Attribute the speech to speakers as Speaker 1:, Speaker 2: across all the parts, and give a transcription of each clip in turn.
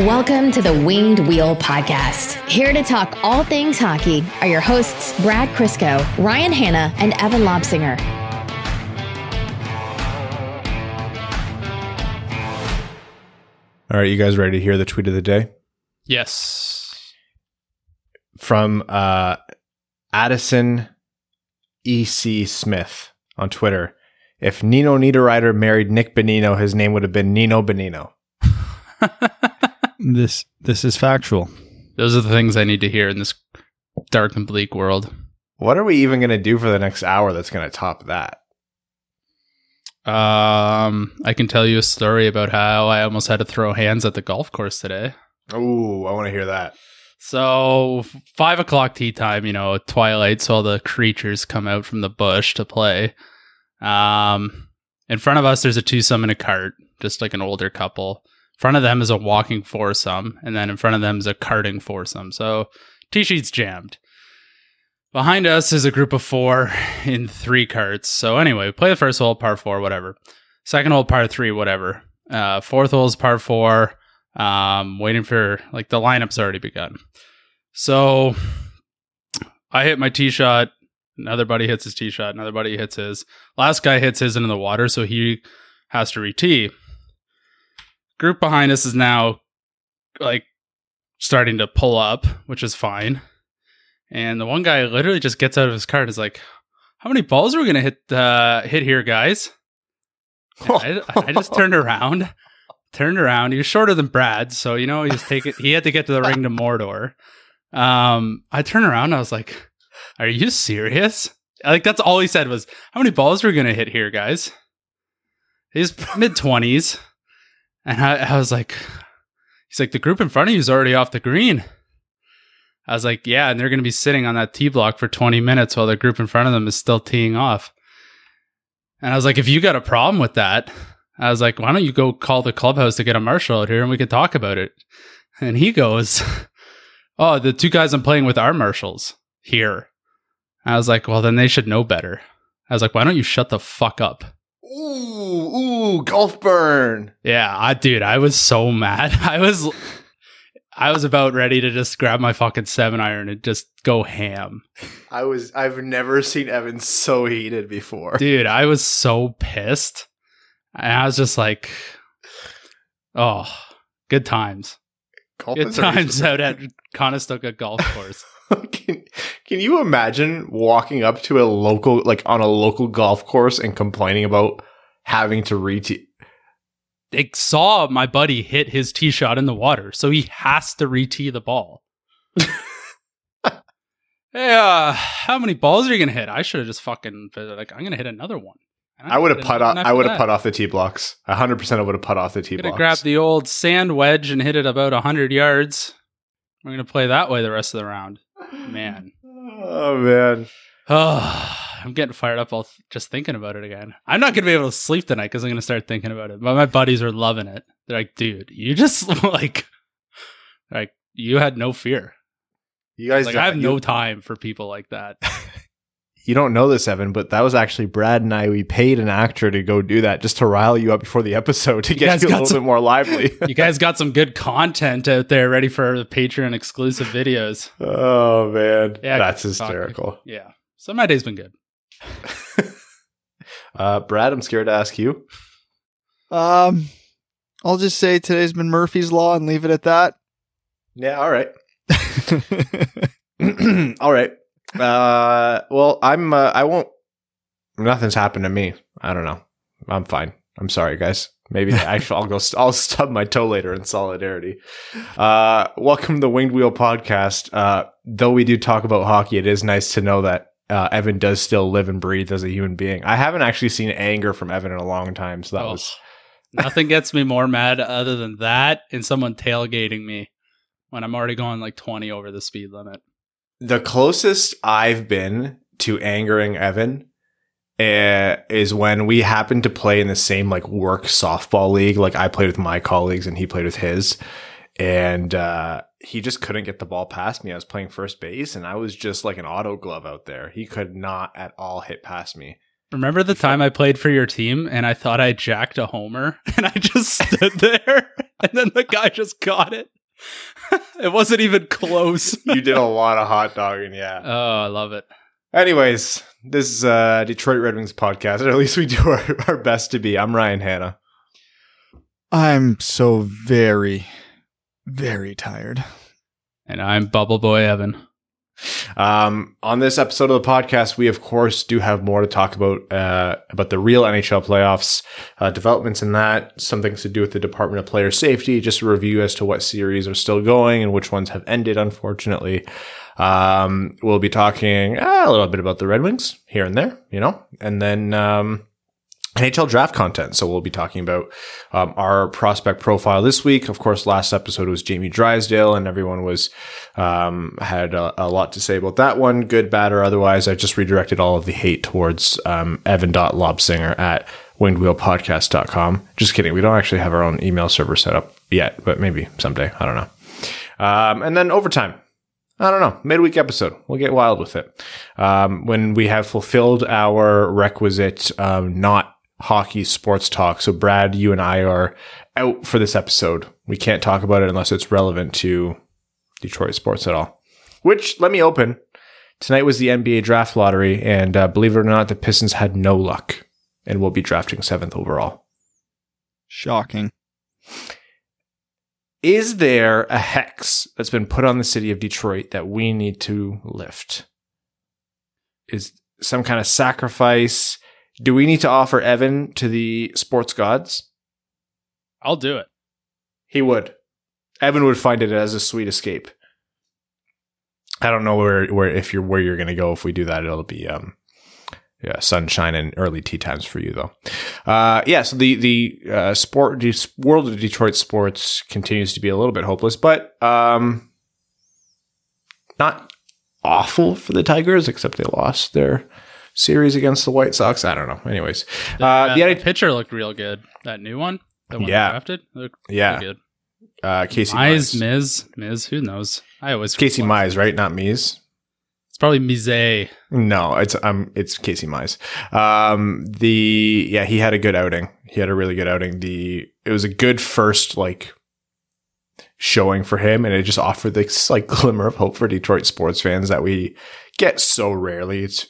Speaker 1: Welcome to the Winged Wheel Podcast. Here to talk all things hockey are your hosts, Brad Crisco, Ryan Hanna, and Evan Lobsinger.
Speaker 2: All right, you guys ready to hear the tweet of the day?
Speaker 3: Yes.
Speaker 2: From uh, Addison E.C. Smith on Twitter. If Nino Niederreiter married Nick Bonino, his name would have been Nino Bonino.
Speaker 4: This this is factual.
Speaker 3: Those are the things I need to hear in this dark and bleak world.
Speaker 2: What are we even going to do for the next hour that's going to top that?
Speaker 3: Um, I can tell you a story about how I almost had to throw hands at the golf course today.
Speaker 2: Oh, I want to hear that.
Speaker 3: So five o'clock tee time, you know, twilight, so all the creatures come out from the bush to play. Um, in front of us, there's a twosome in a cart, just like an older couple. Front of them is a walking foursome, and then in front of them is a carting foursome. So tee sheets jammed. Behind us is a group of four in three carts. So anyway, we play the first hole, par four, whatever. Second hole, par three, whatever. Uh, fourth hole is par four. Um, waiting for like the lineup's already begun. So I hit my tee shot. Another buddy hits his tee shot. Another buddy hits his. Last guy hits his into the water, so he has to re-tee. Group behind us is now like starting to pull up, which is fine. And the one guy literally just gets out of his car and is like, "How many balls are we gonna hit uh, hit here, guys?" I, I just turned around, turned around. He was shorter than Brad, so you know he was taking. He had to get to the ring to Mordor. Um, I turned around. I was like, "Are you serious?" Like that's all he said was, "How many balls are we gonna hit here, guys?" He's mid twenties, and I, I was like, "He's like the group in front of you is already off the green." I was like, "Yeah," and they're gonna be sitting on that tee block for twenty minutes while the group in front of them is still teeing off. And I was like, "If you got a problem with that." I was like, why don't you go call the clubhouse to get a marshal out here and we could talk about it? And he goes, oh, the two guys I'm playing with are marshals here. I was like, well, then they should know better. I was like, why don't you shut the fuck up?
Speaker 2: Ooh, ooh, golf burn.
Speaker 3: Yeah, I, dude, I was so mad. I was, I was about ready to just grab my fucking seven iron and just go ham.
Speaker 2: I was, I've never seen Evan so heated before.
Speaker 3: Dude, I was so pissed. And I was just like, oh, good times.
Speaker 2: Golf
Speaker 3: Good times out at Conestoga Golf Course.
Speaker 2: can, can you imagine walking up to a local, like on a local golf course and complaining about having to re
Speaker 3: they saw my buddy hit his tee shot in the water, so he has to re-tee the ball. hey, uh, how many balls are you gonna hit? I should have just fucking like, I'm gonna hit another one. And
Speaker 2: I would have put off. I would have put off the tee blocks. hundred percent. I would have put off the tee blocks.
Speaker 3: grab the old sand wedge and hit it about hundred yards. We're gonna play that way the rest of the round. Man,
Speaker 2: Oh man.
Speaker 3: oh, I'm getting fired up. All th- just thinking about it again. I'm not gonna be able to sleep tonight because I'm gonna start thinking about it. But my buddies are loving it. They're like, dude, you just like, like you had no fear.
Speaker 2: You guys,
Speaker 3: Like I have no time for people like that.
Speaker 2: you don't know this, Evan, but that was actually Brad and I. We paid an actor to go do that just to rile you up before the episode to
Speaker 3: You
Speaker 2: get
Speaker 3: guys
Speaker 2: you a little
Speaker 3: some-
Speaker 2: bit more lively.
Speaker 3: you guys got some good content out there ready for the Patreon exclusive videos.
Speaker 2: oh man,
Speaker 3: Yeah,
Speaker 2: that's
Speaker 3: fuck.
Speaker 2: hysterical.
Speaker 3: Yeah. So my day's been good.
Speaker 2: Uh, Brad, I'm scared to ask you.
Speaker 4: Um, I'll just say today's been Murphy's Law and leave it at that.
Speaker 2: Yeah, all right. all right. Uh, well, I'm. Uh, I won't. Nothing's happened to me. I don't know. I'm fine. I'm sorry, guys. Maybe I'll go. I'll stub my toe later in solidarity. Uh, welcome to the Winged Wheel podcast. Uh, though we do talk about hockey, it is nice to know that uh, Evan does still live and breathe as a human being. I haven't actually seen anger from Evan in a long time, so that
Speaker 3: Oh,
Speaker 2: was.
Speaker 3: nothing gets me more mad other than that and someone tailgating me when I'm already going like 20 over the speed limit.
Speaker 2: The closest I've been to angering Evan uh, is when we happened to play in the same like work softball league. Like I played with my colleagues and he played with his, and uh, he just couldn't get the ball past me. I was playing first base and I was just like an auto glove out there. He could not at all hit past me.
Speaker 3: Remember the time I played for your team and I thought I jacked a homer and I just stood there? and then the guy just got it. it wasn't even close.
Speaker 2: you did a lot of hot dogging, yeah.
Speaker 3: Oh, I love it.
Speaker 2: Anyways, this is uh Detroit Red Wings podcast, or at least we do our, our best to be. I'm Ryan Hanna.
Speaker 4: I'm so very, very tired.
Speaker 3: And I'm Bubble Boy Evan.
Speaker 2: Um, on this episode of the podcast, we of course do have more to talk about uh, about the real NHL playoffs, uh, developments in that, some things to do with the Department of Player Safety, just a review as to what series are still going and which ones have ended. Unfortunately, um, we'll be talking uh, a little bit about the Red Wings here and there, you know, and then um, NHL draft content. So we'll be talking about um, our prospect profile this week. Of course, last episode was Jamie Drysdale, and everyone was um, had a, a, lot to say about that one, good, bad, or otherwise. I just redirected all of the hate towards um, Lobsinger at wingedwheelpodcast.com. Just kidding. We don't actually have our own email server set up yet, but maybe someday. I don't know. Um, and then overtime. I don't know. Midweek episode. We'll get wild with it. Um, when we have fulfilled our requisite, um, not hockey sports talk. So, Brad, you and I are out for this episode. We can't talk about it unless it's relevant to Detroit sports at all. Which, let me open. Tonight was the NBA draft lottery, and uh, believe it or not, the Pistons had no luck and will be drafting seventh overall.
Speaker 4: Shocking.
Speaker 2: Is there a hex that's been put on the city of Detroit that we need to lift? Is some kind of sacrifice? Do we need to offer Evan to the sports gods?
Speaker 3: I'll do it.
Speaker 2: He would. Evan would find it as a sweet escape. I don't know where where if you're where you're going to go if we do that. It'll be um yeah, sunshine and early tee times for you though. Uh, yeah, so the the uh, sport the world of Detroit sports continues to be a little bit hopeless, but um, not awful for the Tigers, except they lost their series against the White Sox. I don't know. Anyways,
Speaker 3: the, uh, the, the pitcher looked real good. That new one, the one
Speaker 2: yeah,
Speaker 3: drafted,
Speaker 2: yeah,
Speaker 3: good.
Speaker 2: Uh, Casey
Speaker 3: Mize, Miz, Miz. Who knows? I always
Speaker 2: Casey Mize, right? Not Mize.
Speaker 3: It's probably Mize.
Speaker 2: No, it's um, it's Casey Mize. Um, the yeah, he had a good outing. He had a really good outing. The it was a good first like showing for him, and it just offered this like glimmer of hope for Detroit sports fans that we get so rarely. It's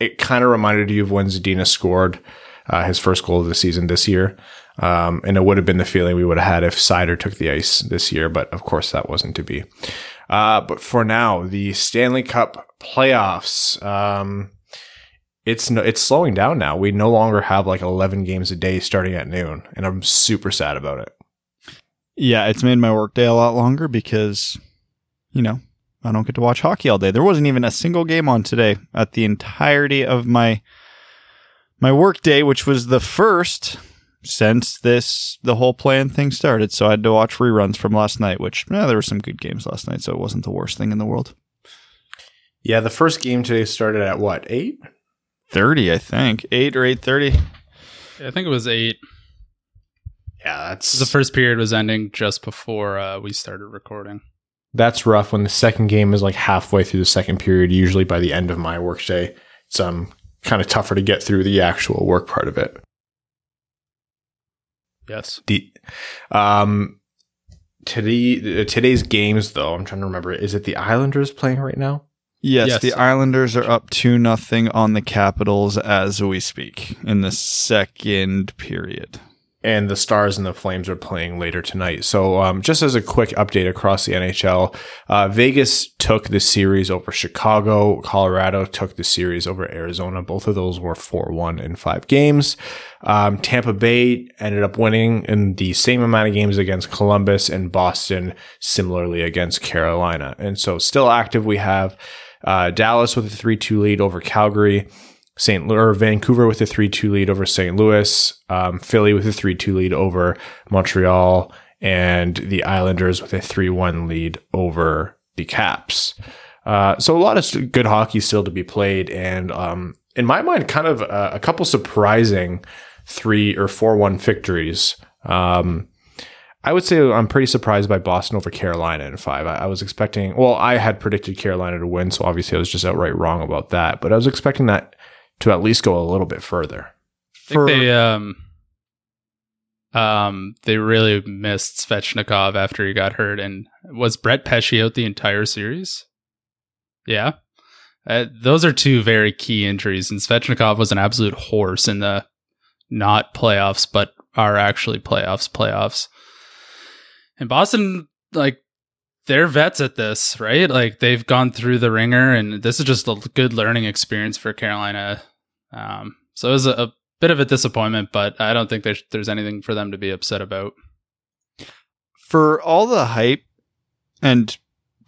Speaker 2: it kind of reminded you of when Zadina scored uh, his first goal of the season this year. Um, and it would have been the feeling we would have had if Seider took the ice this year, but of course that wasn't to be. Uh, but for now, the Stanley Cup playoffs, um, it's no, it's slowing down now. We no longer have like 11 games a day starting at noon, and I'm super sad about it.
Speaker 4: Yeah, it's made my workday a lot longer because, you know, I don't get to watch hockey all day. There wasn't even a single game on today at the entirety of my my work day, which was the first since this the whole plan thing started. So I had to watch reruns from last night, which eh, there were some good games last night, so it wasn't the worst thing in the world.
Speaker 2: Yeah, the first game today started at what eight
Speaker 4: thirty, I think eight or eight thirty.
Speaker 3: I think it was eight.
Speaker 2: Yeah, that's
Speaker 3: the first period was ending just before uh, we started recording.
Speaker 2: That's rough. When the second game is like halfway through the second period, usually by the end of my workday, it's um kind of tougher to get through the actual work part of it.
Speaker 3: Yes.
Speaker 2: The um today today's games though, I'm trying to remember. Is it the Islanders playing right now?
Speaker 4: Yes, yes, the Islanders are up two nothing on the Capitals as we speak in the second period
Speaker 2: and the Stars and the Flames are playing later tonight. So, um, just as a quick update across the NHL, uh, Vegas took the series over Chicago. Colorado took the series over Arizona. Both of those were 4 1 in five games. Um, Tampa Bay ended up winning in the same amount of games against Columbus and Boston, similarly against Carolina. And so, still active, we have uh, Dallas with a 3 2 lead over Calgary. St. Louis or Vancouver with a 3-2 lead over St. Louis, um, Philly with a 3-2 lead over Montreal, and the Islanders with a 3-1 lead over the Caps. Uh, so a lot of good hockey still to be played, and um, in my mind, kind of a, a couple surprising three or four-one victories. Um, I would say I'm pretty surprised by Boston over Carolina in five. I, I, was expecting, well, I had predicted Carolina to win, so obviously I was just outright wrong about that. But I was expecting that to at least go a little bit further.
Speaker 3: I think they um um, they really missed Svechnikov after he got hurt. And was Brett Pesce out the entire series? Yeah. Uh, those are two very key injuries. And Svechnikov was an absolute horse in the not playoffs, but are actually playoffs, playoffs. And Boston, like, they're vets at this, right? Like, they've gone through the wringer, and this is just a good learning experience for Carolina. Um, so it was a, a bit of a disappointment, but I don't think there's there's anything for them to be upset about.
Speaker 4: For all the hype and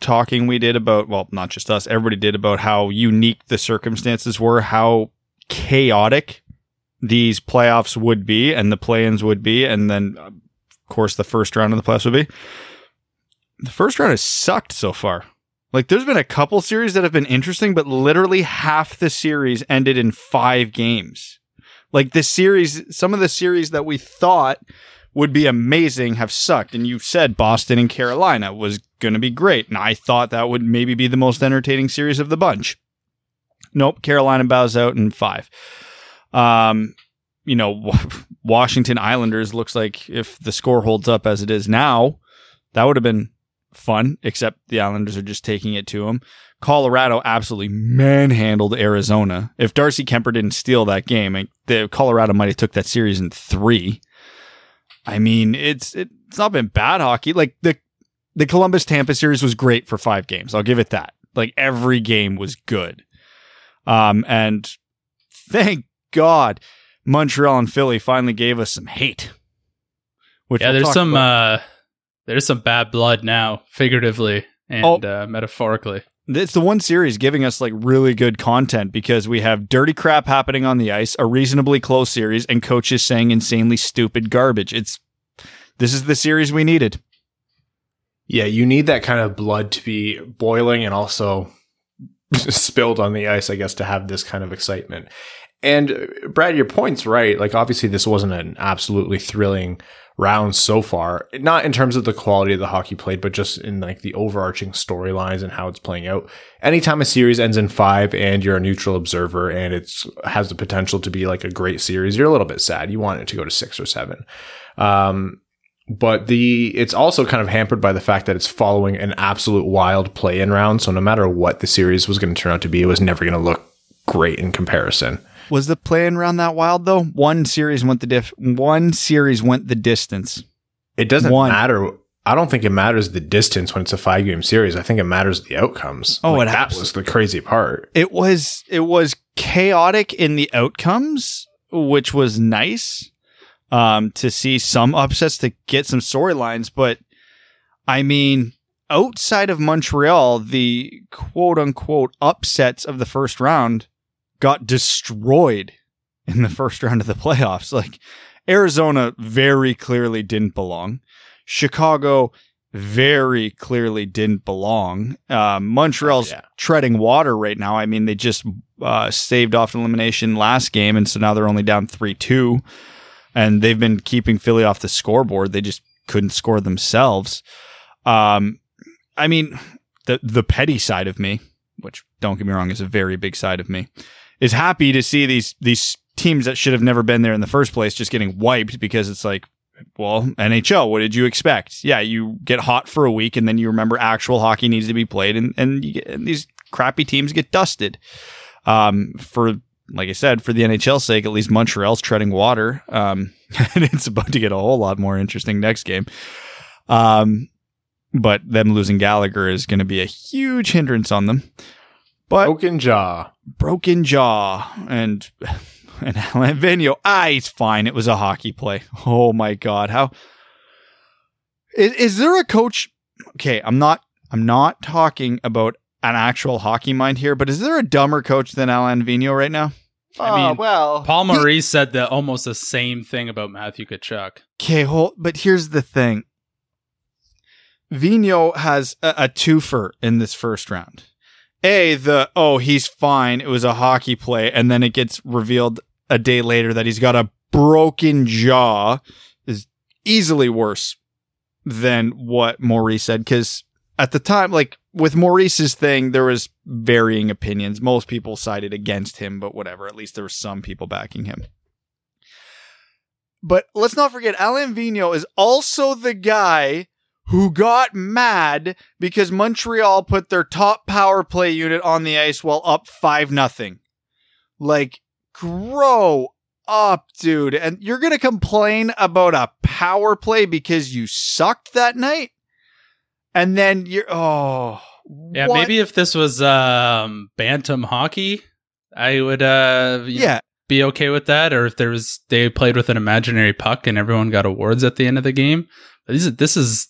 Speaker 4: talking we did about, well, not just us, everybody did about how unique the circumstances were, how chaotic these playoffs would be and the play-ins would be, and then of course the first round of the playoffs would be. The first round has sucked so far. Like there's been a couple series that have been interesting, but literally half the series ended in five games. Like the series, some of the series that we thought would be amazing have sucked. And you said Boston and Carolina was going to be great. And I thought that would maybe be the most entertaining series of the bunch. Nope. Carolina bows out in five. Um, you know, Washington Islanders looks like if the score holds up as it is now, that would have been fun, except the Islanders are just taking it to them. Colorado absolutely manhandled Arizona. If Darcy Kuemper didn't steal that game, the Colorado might have took that series in three. I mean, it's it's not been bad hockey. Like the the Columbus Tampa series was great for five games. I'll give it that. Like every game was good. Um, and thank God Montreal and Philly finally gave us some hate.
Speaker 3: Which yeah, we'll there's some uh, there's some bad blood now, figuratively and oh, uh, metaphorically.
Speaker 4: It's the one series giving us like really good content because we have dirty crap happening on the ice, a reasonably close series, and coaches saying insanely stupid garbage. It's this is the series we needed.
Speaker 2: Yeah, you need that kind of blood to be boiling and also spilled on the ice, I guess, to have this kind of excitement. And uh, Brad, your point's right. Like, obviously, this wasn't an absolutely thrilling rounds so far. Not in terms of the quality of the hockey played, but just in like the overarching storylines and how it's playing out. Anytime a series ends in five and you're a neutral observer and it's has the potential to be like a great series, you're a little bit sad. You want it to go to six or seven. Um, but the it's also kind of hampered by the fact that it's following an absolute wild play-in round. So no matter what the series was going to turn out to be, it was never going to look great in comparison.
Speaker 4: Was the play-in round that wild though? One series went the diff. One series went the distance.
Speaker 2: It doesn't one. matter. I don't think it matters the distance when it's a five game series. I think it matters the outcomes.
Speaker 4: Oh,
Speaker 2: like,
Speaker 4: it
Speaker 2: that was the crazy part.
Speaker 4: It was it was chaotic in the outcomes, which was nice um, to see some upsets to get some storylines. But I mean, outside of Montreal, the quote unquote upsets of the first round got destroyed in the first round of the playoffs. Like Arizona very clearly didn't belong. Chicago very clearly didn't belong. Uh, Montreal's yeah. treading water right now. I mean, they just uh, staved off elimination last game, and so now they're only down 3 2. And they've been keeping Philly off the scoreboard. They just couldn't score themselves. Um, I mean, the the petty side of me, which don't get me wrong, is a very big side of me, is happy to see these these teams that should have never been there in the first place just getting wiped because it's like well, NHL, what did you expect? Yeah, you get hot for a week and then you remember actual hockey needs to be played and, and, get, and these crappy teams get dusted. Um, for, like I said, for the NHL sake, at least Montreal's treading water. Um, and it's about to get a whole lot more interesting next game. Um, but them losing Gallagher is going to be a huge hindrance on them.
Speaker 2: But broken jaw,
Speaker 4: broken jaw, and and Alain Vigneault, ah, he's fine. It was a hockey play. Oh my god, how is, is there a coach? Okay, I'm not. I'm not talking about an actual hockey mind here, but is there a dumber coach than Alain Vigneault right now?
Speaker 3: I mean, oh, well, Paul Maurice said the almost the same thing about Matthew Tkachuk.
Speaker 4: Okay, hold, but here's the thing. Vigneault has a, a twofer in this first round. A, the, oh, he's fine. It was a hockey play. And then it gets revealed a day later that he's got a broken jaw is easily worse than what Maurice said. Cause at the time, like with Maurice's thing, there was varying opinions. Most people sided against him, but whatever. At least there were some people backing him. But let's not forget, Alain Vigneault is also the guy who got mad because Montreal put their top power play unit on the ice while up 5 nothing. Like, grow up, dude. And you're going to complain about a power play because you sucked that night? And then you're, oh.
Speaker 3: Yeah,
Speaker 4: what?
Speaker 3: maybe if this was um, bantam hockey, I would uh, know,
Speaker 4: Yeah.
Speaker 3: be okay with that. Or if there was they played with an imaginary puck and everyone got awards at the end of the game. But these are, this is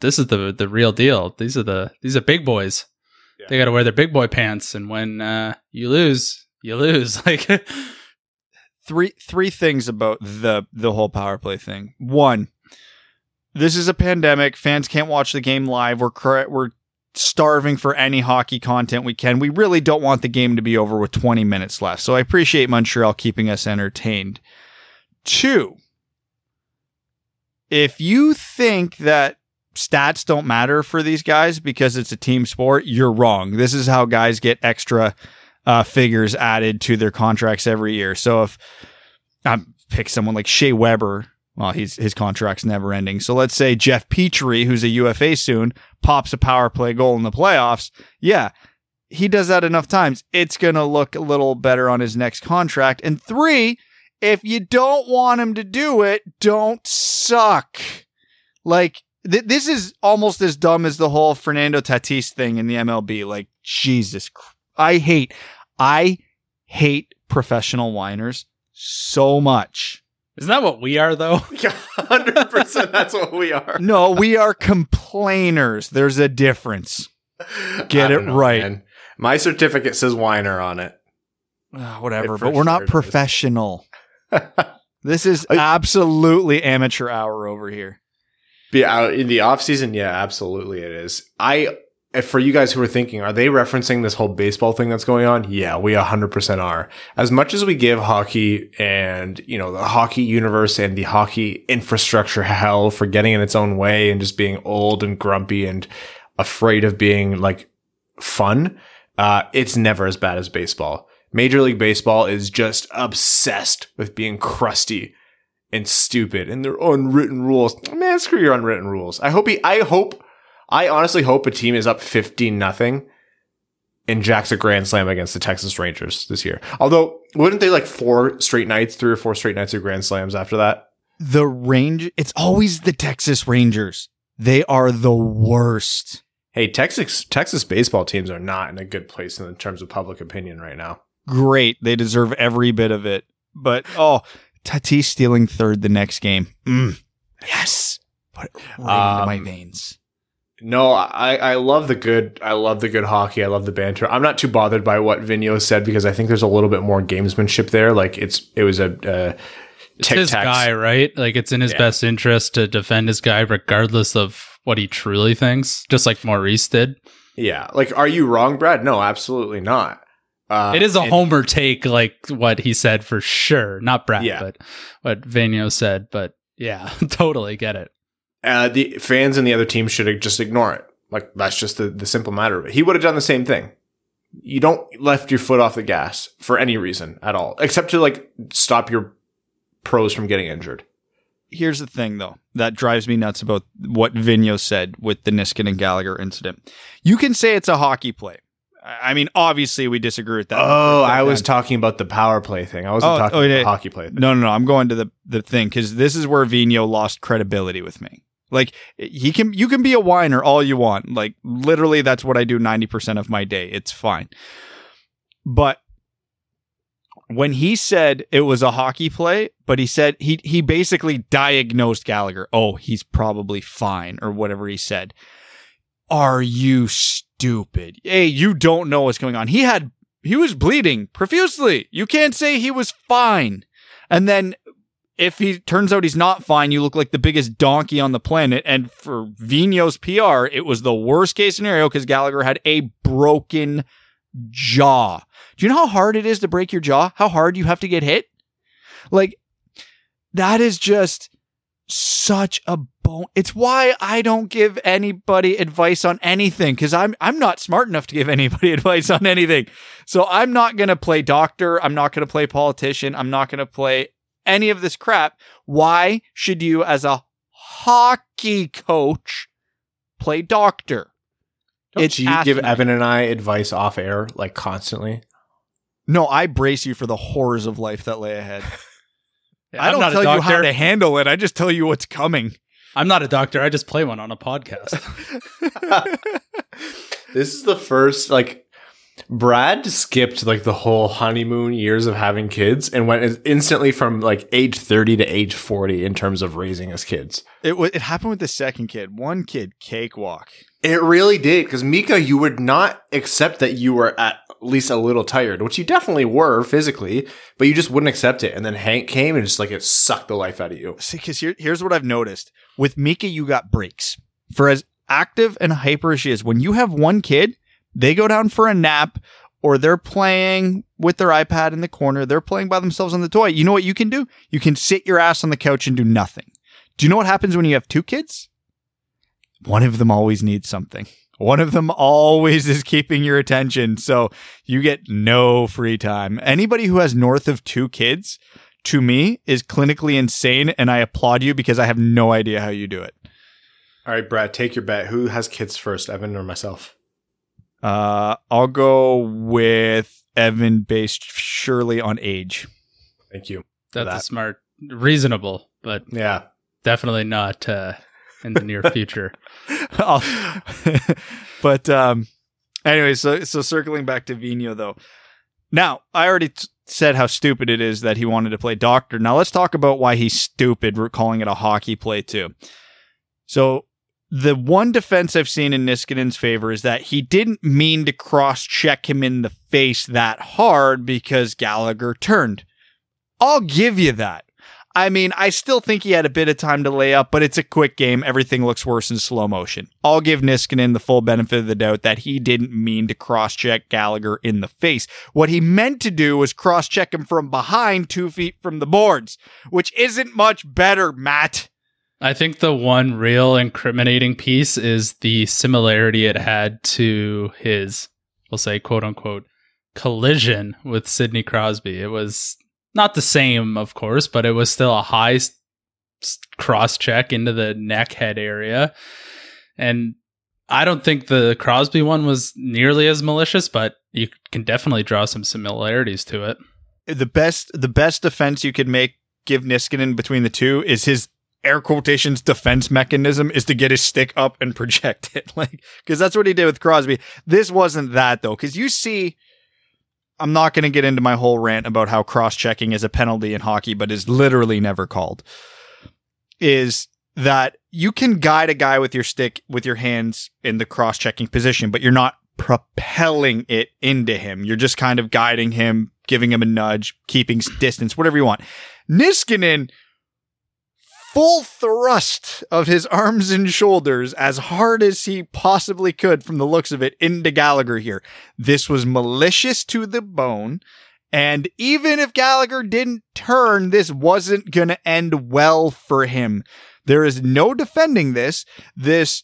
Speaker 3: this is the the real deal. These are the these are big boys.
Speaker 2: Yeah.
Speaker 3: They got to wear their big boy pants, and when uh, you lose, you lose. Like
Speaker 4: three three things about the the whole power play thing. One, this is a pandemic. Fans can't watch the game live. We're we're starving for any hockey content we can. We really don't want the game to be over with 20 minutes left. So I appreciate Montreal keeping us entertained. Two, if you think that stats don't matter for these guys because it's a team sport, you're wrong. This is how guys get extra uh, figures added to their contracts every year. So if I pick someone like Shea Weber, well, he's his contract's never ending. So let's say Jeff Petry, who's a UFA soon, pops a power play goal in the playoffs. Yeah, he does that enough times. It's gonna look a little better on his next contract. And three, if you don't want him to do it, don't suck. Like th- this is almost as dumb as the whole Fernando Tatis thing in the MLB. Like Jesus, Christ. I hate, I hate professional whiners so much.
Speaker 3: isn't that what we are though?
Speaker 2: hundred percent. That's what we are.
Speaker 4: No, we are complainers. There's a difference. Get it
Speaker 2: know,
Speaker 4: right.
Speaker 2: man. My certificate says whiner on it.
Speaker 4: Ah, whatever,
Speaker 2: It
Speaker 4: but we're not
Speaker 2: sure
Speaker 4: professional. This is absolutely amateur hour over here.
Speaker 2: Be out in the off season, yeah, absolutely it is. I for you guys who are thinking, are they referencing this whole baseball thing that's going on? Yeah, we 100% are. As much as we give hockey and, you know, the hockey universe and the hockey infrastructure hell for getting in its own way and just being old and grumpy and afraid of being like fun, uh, it's never as bad as baseball. Major League Baseball is just obsessed with being crusty and stupid and their unwritten rules. Man, screw your unwritten rules. I hope he, I hope, I honestly hope a team is up 15 nothing and jacks a grand slam against the Texas Rangers this year. Although, wouldn't they like four straight nights, three or four straight nights of grand slams after that?
Speaker 4: The range, it's always the Texas Rangers. They are the worst.
Speaker 2: Hey, Texas Texas baseball teams are not in a good place in terms of public opinion right now.
Speaker 4: Great. They deserve every bit of it. But, oh, Tatis stealing third the next game. Mm. Yes. Put it right into my
Speaker 2: Um,
Speaker 4: veins.
Speaker 2: No, I, I love the good I love the good hockey. I love the banter. I'm not too bothered by what Vigneault said because I think there's a little bit more gamesmanship there. Like it's it was a uh,
Speaker 3: It's his
Speaker 2: tic-tacs.
Speaker 3: guy, right? Like it's in his
Speaker 2: Yeah.
Speaker 3: best interest to defend his guy regardless of what he truly thinks, just like Maurice did.
Speaker 2: Yeah, like are you wrong, Brad? No, absolutely not. Uh,
Speaker 3: it is a
Speaker 2: and-
Speaker 3: homer take, like what he said for sure. Not Brad,
Speaker 2: Yeah.
Speaker 3: but what Vigneault said. But yeah, totally get it.
Speaker 2: uh, the fans and the other team should just ignore it. Like that's just the, the simple matter of it. He would have done the same thing. You don't left your foot off the gas for any reason at all, except to like stop your pros from getting injured.
Speaker 4: Here's the thing, though, that drives me nuts about what Vigneault said with the Niskanen and Gallagher incident. You can say it's a hockey play. I mean, obviously, we disagree with that.
Speaker 2: Oh, I was
Speaker 4: that-
Speaker 2: talking about the power play thing. I wasn't
Speaker 4: Oh,
Speaker 2: talking
Speaker 4: oh,
Speaker 2: about the hockey play thing.
Speaker 4: No, no, no. I'm going to the the thing because this is where Vigneault lost credibility with me. Like he can, you can be a whiner all you want. Like literally, that's what I do ninety percent of my day. It's fine. But when he said it was a hockey play, but he said he he basically diagnosed Gallagher. Oh, he's probably fine or whatever he said. Are you stupid? Hey, you don't know what's going on. He had he was bleeding profusely. You can't say he was fine. And then if he turns out he's not fine, you look like the biggest donkey on the planet. And for Vigneault's PR, it was the worst case scenario because Gallagher had a broken jaw. Do you know how hard it is to break your jaw? How hard you have to get hit? Like, that is just such a bone. It's why I don't give anybody advice on anything because I'm I'm not smart enough to give anybody advice on anything. So I'm not gonna play doctor. I'm not gonna play politician. I'm not gonna play any of this crap, why should you, as a hockey coach, play doctor?
Speaker 2: Don't
Speaker 4: It's
Speaker 2: you give. Evan and I advice off air like constantly?
Speaker 4: No, I brace you for the horrors of life that lay ahead. I don't tell you how to handle it. I just tell you what's coming.
Speaker 3: I'm not a doctor. I just play one on a podcast.
Speaker 2: this is the first like Brad skipped like the whole honeymoon years of having kids and went instantly from like age 30 to age 40 in terms of raising his kids.
Speaker 4: It wa- it happened with the second kid. One kid, cakewalk.
Speaker 2: It really did because Mika, you would not accept that you were at least a little tired, which you definitely were physically, but you just wouldn't accept it. And then Hank came and just like it sucked the life out of you.
Speaker 4: See, because here, here's what I've noticed with Mika, you got breaks. For as active and hyper as she is, when you have one kid, they go down for a nap or they're playing with their iPad in the corner. They're playing by themselves on the toy. You know what you can do? You can sit your ass on the couch and do nothing. Do you know what happens when you have two kids? One of them always needs something. One of them always is keeping your attention. So you get no free time. Anybody who has north of two kids, to me, is clinically insane. And I applaud you because I have no idea how you do it.
Speaker 2: All right, Brad, take your bet. Who has kids first, Evan or myself?
Speaker 4: Uh, I'll go with Evan based surely on age.
Speaker 2: Thank you.
Speaker 3: That's
Speaker 2: that.
Speaker 3: a smart, reasonable, but
Speaker 2: Yeah.
Speaker 3: definitely not uh, in the near future.
Speaker 4: I'll- but um, anyway, so so circling back to Vigneault though. Now I already t- said how stupid it is that he wanted to play doctor. Now let's talk about why he's stupid. We're calling it a hockey play too. So the one defense I've seen in Niskanen's favor is that he didn't mean to cross check him in the face that hard because Gallagher turned. I'll give you that. I mean, I still think he had a bit of time to lay up, but it's a quick game. Everything looks worse in slow motion. I'll give Niskanen the full benefit of the doubt that he didn't mean to cross check Gallagher in the face. What he meant to do was cross check him from behind two feet from the boards, which isn't much better, Matt.
Speaker 3: I think the one real incriminating piece is the similarity it had to his, we'll say, quote unquote, collision with Sidney Crosby. It was not the same, of course, but it was still a high cross check into the neck head area. And I don't think the Crosby one was nearly as malicious, but you can definitely draw some similarities to it.
Speaker 4: The best, the best defense you could make, give Niskanen between the two is his air quotations defense mechanism is to get his stick up and project it. Like, cause that's what he did with Crosby. This wasn't that though. Cause you see, I'm not going to get into my whole rant about how cross checking is a penalty in hockey, but is literally never called. Is that you can guide a guy with your stick, with your hands in the cross checking position, but you're not propelling it into him. You're just kind of guiding him, giving him a nudge, keeping distance, whatever you want. Niskanen full thrust of his arms and shoulders as hard as he possibly could from the looks of it into Gallagher here. This was malicious to the bone. And even if Gallagher didn't turn, this wasn't going to end well for him. There is no defending this. This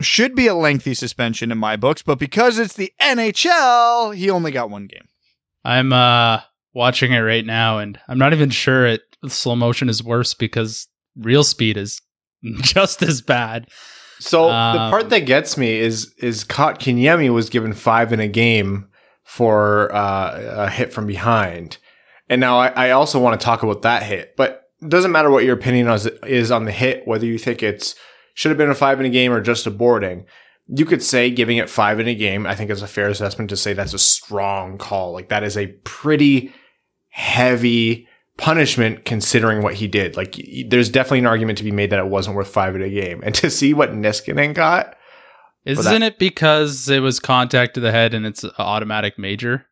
Speaker 4: should be a lengthy suspension in my books, but because it's the NHL, he only got one game.
Speaker 3: I'm uh watching it right now and I'm not even sure it slow motion is worse because real speed is just as bad.
Speaker 2: So the
Speaker 3: Um,
Speaker 2: part that gets me is is Kotkaniemi was given five in a game for uh, a hit from behind, and now I, I also want to talk about that hit. But it doesn't matter what your opinion is, is on the hit, whether you think it's should have been a five in a game or just a boarding. You could say giving it five in a game. I think is a fair assessment to say that's a strong call. Like that is a pretty heavy punishment considering what he did. Like there's definitely an argument to be made that it wasn't worth five in a game. And to see what Niskanen got,
Speaker 3: Isn't it because it was contact to the head and it's an automatic major?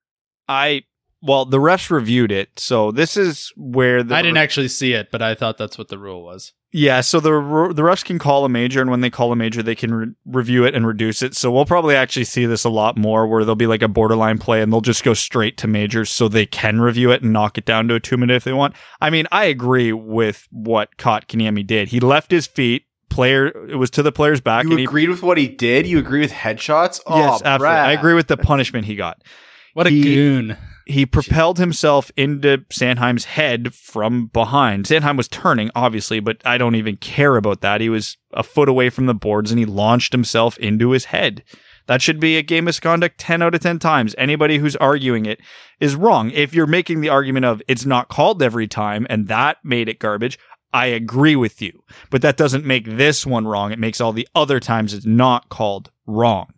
Speaker 4: I well, the refs reviewed it, so this is where the
Speaker 3: I didn't actually see it, but I thought that's what the rule was.
Speaker 4: Yeah, so the the refs can call a major, and when they call a major, they can re- review it and reduce it. So we'll probably actually see this a lot more, where there'll be like a borderline play, and they'll just go straight to majors, so they can review it and knock it down to a two minute if they want. I mean, I agree with what Kotkaniemi did. He left his feet. Player, it was to the player's back.
Speaker 2: you
Speaker 4: and he,
Speaker 2: agreed with what he did. You agree with headshots. Oh,
Speaker 4: yes, absolutely.
Speaker 2: Brad.
Speaker 4: I agree with the punishment he got.
Speaker 3: What a
Speaker 4: He-
Speaker 3: goon.
Speaker 4: He propelled himself into Sanheim's head from behind. Sandheim was turning, obviously, but I don't even care about that. He was a foot away from the boards and he launched himself into his head. That should be a game misconduct 10 out of 10 times. Anybody who's arguing it is wrong. If you're making the argument of it's not called every time and that made it garbage, I agree with you. But that doesn't make this one wrong. It makes all the other times it's not called wrong.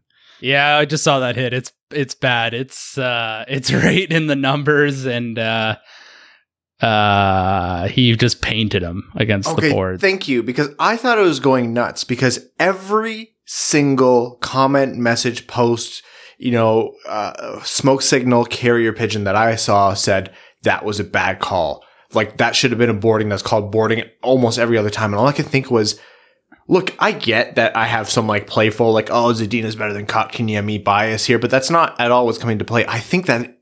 Speaker 3: Yeah, I just saw that hit. It's it's bad. It's uh it's right in the numbers and uh uh he just painted him against the board.
Speaker 2: Thank you, because I thought it was going nuts because every single comment, message, post, you know, uh, smoke signal, carrier pigeon that I saw said that was a bad call. Like that should have been a boarding that's called boarding almost every other time. And all I could think was, look, I get that I have some like playful, like, oh, Zadina's better than Kotkaniemi bias here, but that's not at all what's coming to play. I think that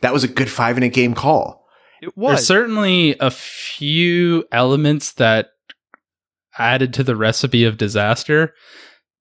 Speaker 2: that was a good five in a game call.
Speaker 4: It
Speaker 3: There's certainly a few elements that added to the recipe of disaster.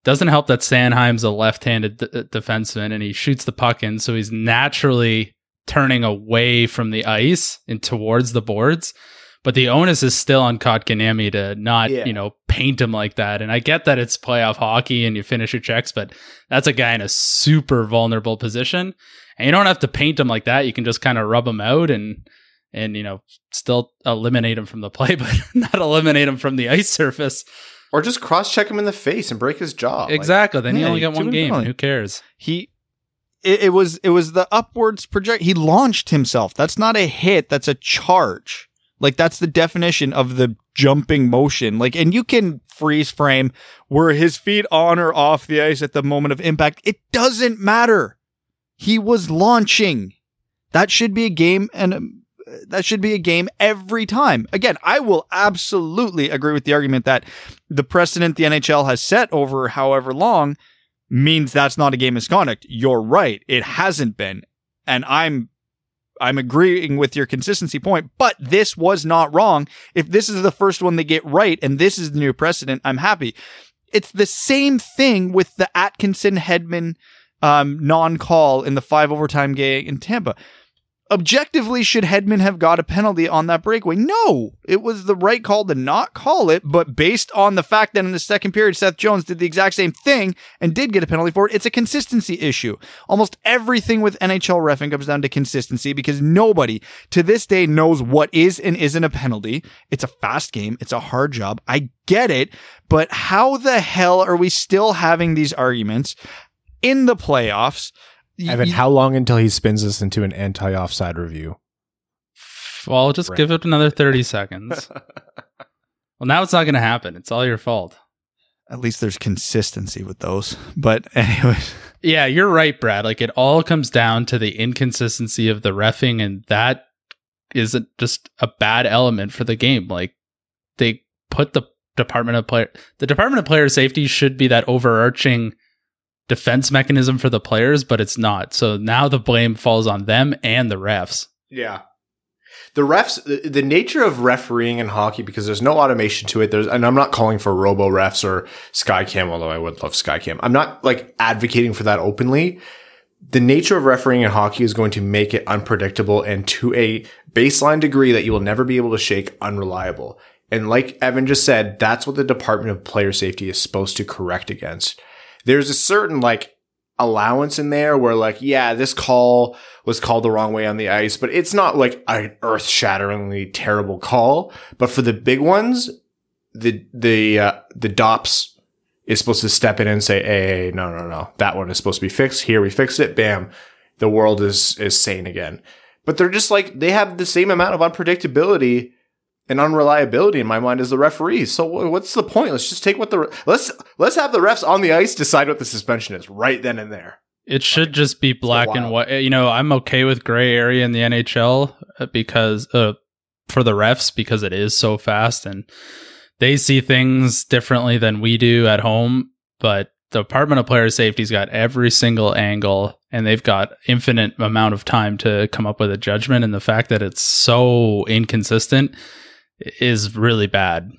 Speaker 3: Doesn't help that Sanheim's a left-handed d- uh, defenseman and he shoots the puck in, so he's naturally turning away from the ice and towards the boards. But the onus is still on Kotkaniemi to not,
Speaker 2: Yeah.
Speaker 3: you know, paint him like that. And I get that it's playoff hockey and you finish your checks, but that's a guy in a super vulnerable position. And you don't have to paint him like that. You can just kind of rub him out and and you know still eliminate him from the play, but not eliminate him from the ice surface.
Speaker 2: Or just cross check him in the face and break his jaw. Like,
Speaker 3: exactly. Then you
Speaker 4: yeah,
Speaker 3: only
Speaker 4: you
Speaker 3: got
Speaker 4: do
Speaker 3: one game. Who cares?
Speaker 4: he it, it was it was the upwards project he launched himself that's not a hit that's a charge like that's the definition of the jumping motion like and you can freeze frame were his feet on or off the ice at the moment of impact it doesn't matter he was launching that should be a game and um, that should be a game every time. Again, I will absolutely agree with the argument that the precedent the NHL has set over however long means that's not a game misconduct. You're right. It hasn't been. And I'm I'm agreeing with your consistency point, but this was not wrong. If this is the first one they get right and this is the new precedent, I'm happy. It's the same thing with the Atkinson Hedman um, non-call in the five overtime game in Tampa objectively, should Hedman have got a penalty on that breakaway? No, it was the right call to not call it. But based on the fact that in the second period, Seth Jones did the exact same thing and did get a penalty for it, it's a consistency issue. Almost everything with NHL refing comes down to consistency because nobody to this day knows what is and isn't a penalty. It's a fast game. It's a hard job. I get it. But how the hell are we still having these arguments in the playoffs? Y-
Speaker 2: Evan,
Speaker 4: y-
Speaker 2: how long until he spins this into an anti offside review?
Speaker 3: Well, just
Speaker 2: Right.
Speaker 3: give it another thirty seconds. well, now it's not going to happen. It's all your fault.
Speaker 4: At least there's consistency with those. But anyway,
Speaker 3: Yeah, you're right, Brad. Like it all comes down to the inconsistency of the refing, and that isn't just a bad element for the game. Like they put the Department of Player, the Department of Player Safety should be that overarching defense mechanism for the players, but it's not. So now the blame falls on them and the refs.
Speaker 2: Yeah. The refs, the, nature of refereeing in hockey, because there's no automation to it. There's, and I'm not calling for robo refs or Skycam, although I would love Skycam. I'm not like advocating for that openly. The nature of refereeing in hockey is going to make it unpredictable and to a baseline degree that you will never be able to shake unreliable. And like Evan just said, that's what the Department of Player Safety is supposed to correct against. There's a certain like allowance in there where like, yeah, this call was called the wrong way on the ice, but it's not like an earth shatteringly terrible call. But for the big ones, the, the, uh, the DOPS is supposed to step in and say, Hey, hey, no, no, no, that one is supposed to be fixed. Here we fixed it. Bam. The world is, is sane again. But they're just like, they have the same amount of unpredictability and unreliability in my mind is the referees. So what's the point? Let's just take what the, re- let's, let's have the refs on the ice decide what the suspension is right then and there.
Speaker 3: It should just be black and white. You know, I'm okay with gray area in the NHL uh, because uh, for the refs because it is so fast and they see things differently than we do at home. But the Department of Player Safety's got every single angle and they've got infinite amount of time to come up with a judgment. And the fact that it's so inconsistent is really bad.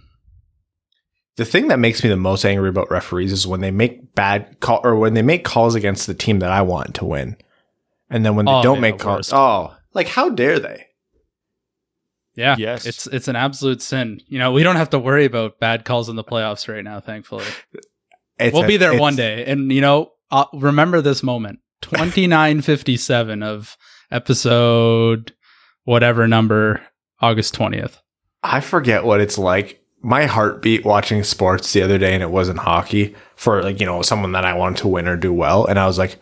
Speaker 2: The thing that makes me the most angry about referees is when they make bad call or when they make calls against the team that I want to win. And then when they
Speaker 3: Oh,
Speaker 2: don't
Speaker 3: yeah,
Speaker 2: make
Speaker 3: the
Speaker 2: calls, oh, Like, how dare they?
Speaker 3: Yeah.
Speaker 4: Yes.
Speaker 3: It's it's an absolute sin. You know, we don't have to worry about bad calls in the playoffs right now, thankfully.
Speaker 2: It's
Speaker 3: we'll
Speaker 2: a-
Speaker 3: be there one day. And you know, uh, remember this moment. 2957 of episode whatever number August 20th.
Speaker 2: I forget what it's like. My heartbeat watching sports the other day, and it wasn't hockey for like, you know, someone that I wanted to win or do well. And I was like,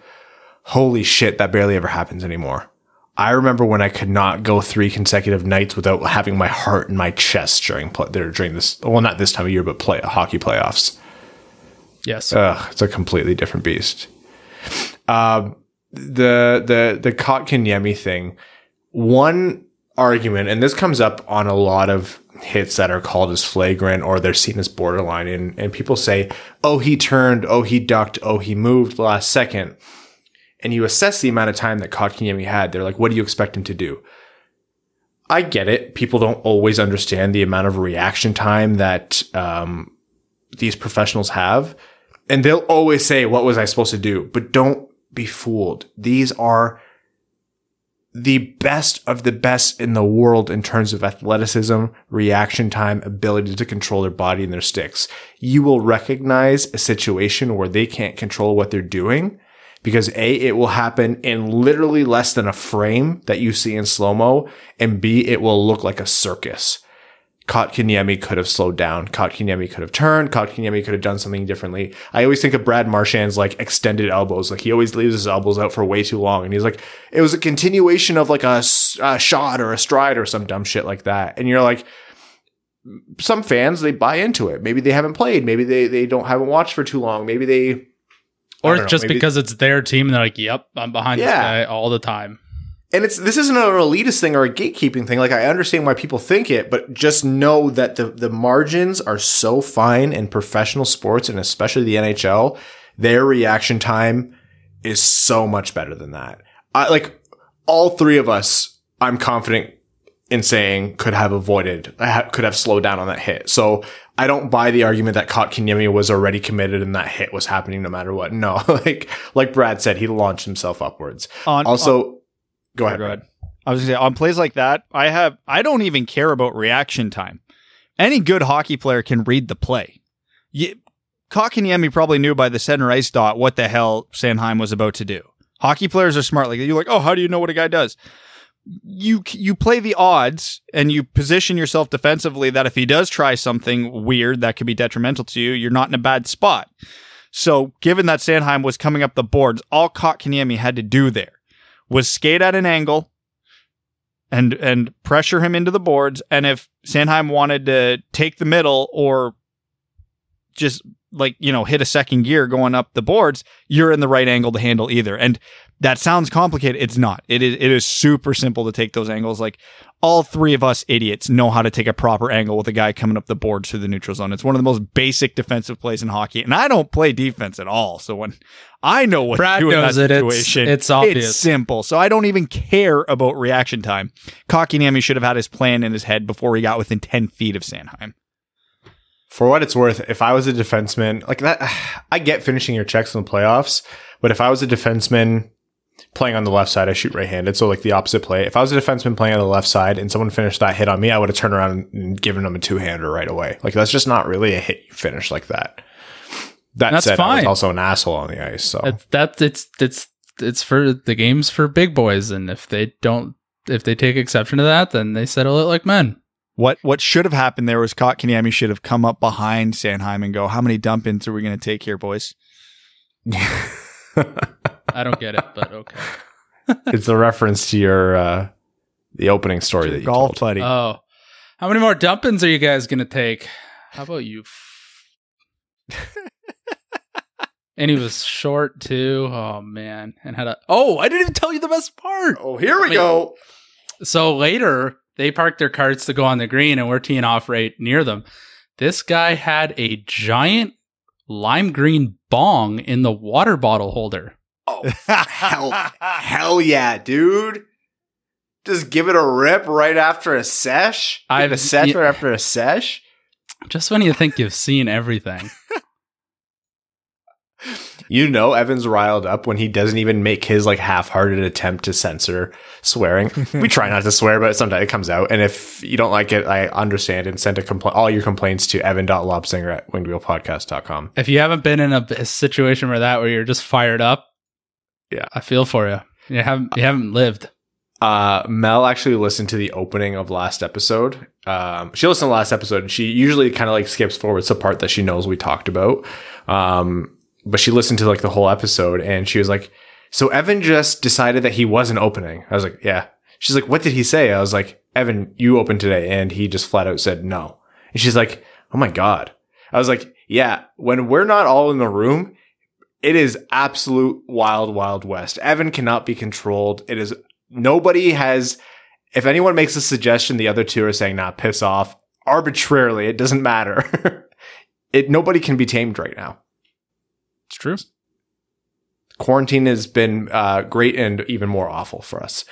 Speaker 2: holy shit, that barely ever happens anymore. I remember when I could not go three consecutive nights without having my heart in my chest during play, during this. Well, not this time of year, but play hockey playoffs.
Speaker 3: Yes.
Speaker 2: Ugh, it's a completely different beast. Um, the the the Kotkaniemi thing. One argument, and this comes up on a lot of hits that are called as flagrant or they're seen as borderline, and and people say, "Oh, he turned. Oh, he ducked. Oh, he moved last second. And you assess the amount of time that Kotkaniemi had. They're like, "What do you expect him to do?" I get it. People don't always understand the amount of reaction time that um, these professionals have. And they'll always say, What was I supposed to do? But don't be fooled. These are the best of the best in the world in terms of athleticism, reaction time, ability to control their body and their sticks. You will recognize a situation where they can't control what they're doing because A, it will happen in literally less than a frame that you see in slow mo, and B, it will look like a circus. Kotkaniemi could have slowed down. Kotkaniemi could have turned. Kotkaniemi could have done something differently. I always think of Brad Marchand's like extended elbows. Like he always leaves his elbows out for way too long. And he's like, it was a continuation of like a shot or a stride or some dumb shit like that. And you're like, some fans, they buy into it. Maybe they haven't played. Maybe they, they don't haven't watched for too long. Maybe they,
Speaker 3: or
Speaker 2: know,
Speaker 3: just
Speaker 2: maybe-
Speaker 3: because it's their team and they're like, "Yep, I'm behind this
Speaker 2: Yeah.
Speaker 3: guy all the time."
Speaker 2: And it's this isn't an elitist thing or a gatekeeping thing. Like I understand why people think it, but just know that the the margins are so fine in professional sports and especially the NHL. Their reaction time is so much better than that. I like all three of us. I'm confident in saying could have avoided, could have slowed down on that hit. So I don't buy the argument that Kotkaniemi was already committed and that hit was happening no matter what. No, like like Brad said, he launched himself upwards.
Speaker 4: On,
Speaker 2: Also, go ahead.
Speaker 4: Go ahead. I was gonna say on plays like that, I have I don't even care about reaction time. Any good hockey player can read the play. You, Kotkaniemi probably knew by the center ice dot what the hell Sanheim was about to do. Hockey players are smart. Like you're like, oh, how do you know what a guy does? You you play the odds and you position yourself defensively that if he does try something weird that could be detrimental to you, you're not in a bad spot. So, given that Sanheim was coming up the boards, all Kotkaniemi had to do there was skate at an angle and and pressure him into the boards. And if Sanheim wanted to take the middle or just like you know hit a second gear going up the boards, you're in the right angle to handle either. And that sounds complicated. It's not. It is it is super simple to take those angles. Like all three of us idiots know how to take a proper angle with a guy coming up the boards through the neutral zone. It's one of the most basic defensive plays in hockey. And I don't play defense at all. So when I know what
Speaker 3: Brad
Speaker 4: to do in
Speaker 3: knows
Speaker 4: that
Speaker 3: it. It's-
Speaker 4: situation,
Speaker 3: it's obvious.
Speaker 4: It's simple. So I don't even care about reaction time. Kotkaniemi should have had his plan in his head before he got within 10 feet of Sanheim.
Speaker 2: For what it's worth, if I was a defenseman, like that, I get finishing your checks in the playoffs, but if I was a defenseman playing on the left side, I shoot right handed. So like the opposite play. If I was a defenseman playing on the left side and someone finished that hit on me, I would have turned around and given them a two hander right away. Like that's just not really a hit you finish like that. That
Speaker 3: That's
Speaker 2: said, I was
Speaker 3: fine.
Speaker 2: also an asshole on the ice. So
Speaker 3: That, that it's it's it's for the games for big boys, and if they don't, if they take exception to that, then they settle it like men.
Speaker 4: What what should have happened there was Kotkaniemi should have come up behind Sanheim and go, how many dump ins are we going to take here, boys?
Speaker 3: I don't get it, but okay.
Speaker 2: it's a reference to your uh the opening story that you
Speaker 4: Golf
Speaker 2: told.
Speaker 4: buddy.
Speaker 3: Oh, how many more dumpins are you guys gonna take? How about you? f- and he was short too. Oh man, and had a. Oh, I didn't even tell you the best part.
Speaker 2: Oh, here we
Speaker 3: Wait.
Speaker 2: go.
Speaker 3: So later, they parked their carts to go on the green, and we're teeing off right near them. This guy had a giant lime green bong in the water bottle holder.
Speaker 2: Oh, hell, hell yeah, dude. Just give it a rip right after a sesh.
Speaker 3: I've-
Speaker 2: a sesh right after a sesh.
Speaker 3: Just when you think you've seen everything.
Speaker 2: You know, Evan's riled up when he doesn't even make his like half-hearted attempt to censor swearing. we try not to swear, but sometimes it comes out. And if you don't like it, I understand and send a compl- all your complaints to evan.lobsinger at wingedwheelpodcast.com.
Speaker 3: If you haven't been in a, a situation where that where you're just fired up,
Speaker 2: Yeah.
Speaker 3: I feel for you. You haven't you haven't lived.
Speaker 2: Uh, Mel actually listened to the opening of last episode. Um, she listened to the last episode. and She usually kind of like skips forward to the part that she knows we talked about. Um, but she listened to like the whole episode and she was like, so Evan just decided that he wasn't opening. I was like, yeah. She's like, what did he say? I was like, Evan, you opened today. And he just flat out said no. And she's like, oh my God. I was like, yeah, when we're not all in the room, it is absolute wild, wild west. Evan cannot be controlled. It is nobody has if anyone makes a suggestion the other two are saying nah piss off arbitrarily it doesn't matter it nobody can be tamed right now
Speaker 3: It's true.
Speaker 2: quarantine has been uh, great and even more awful for us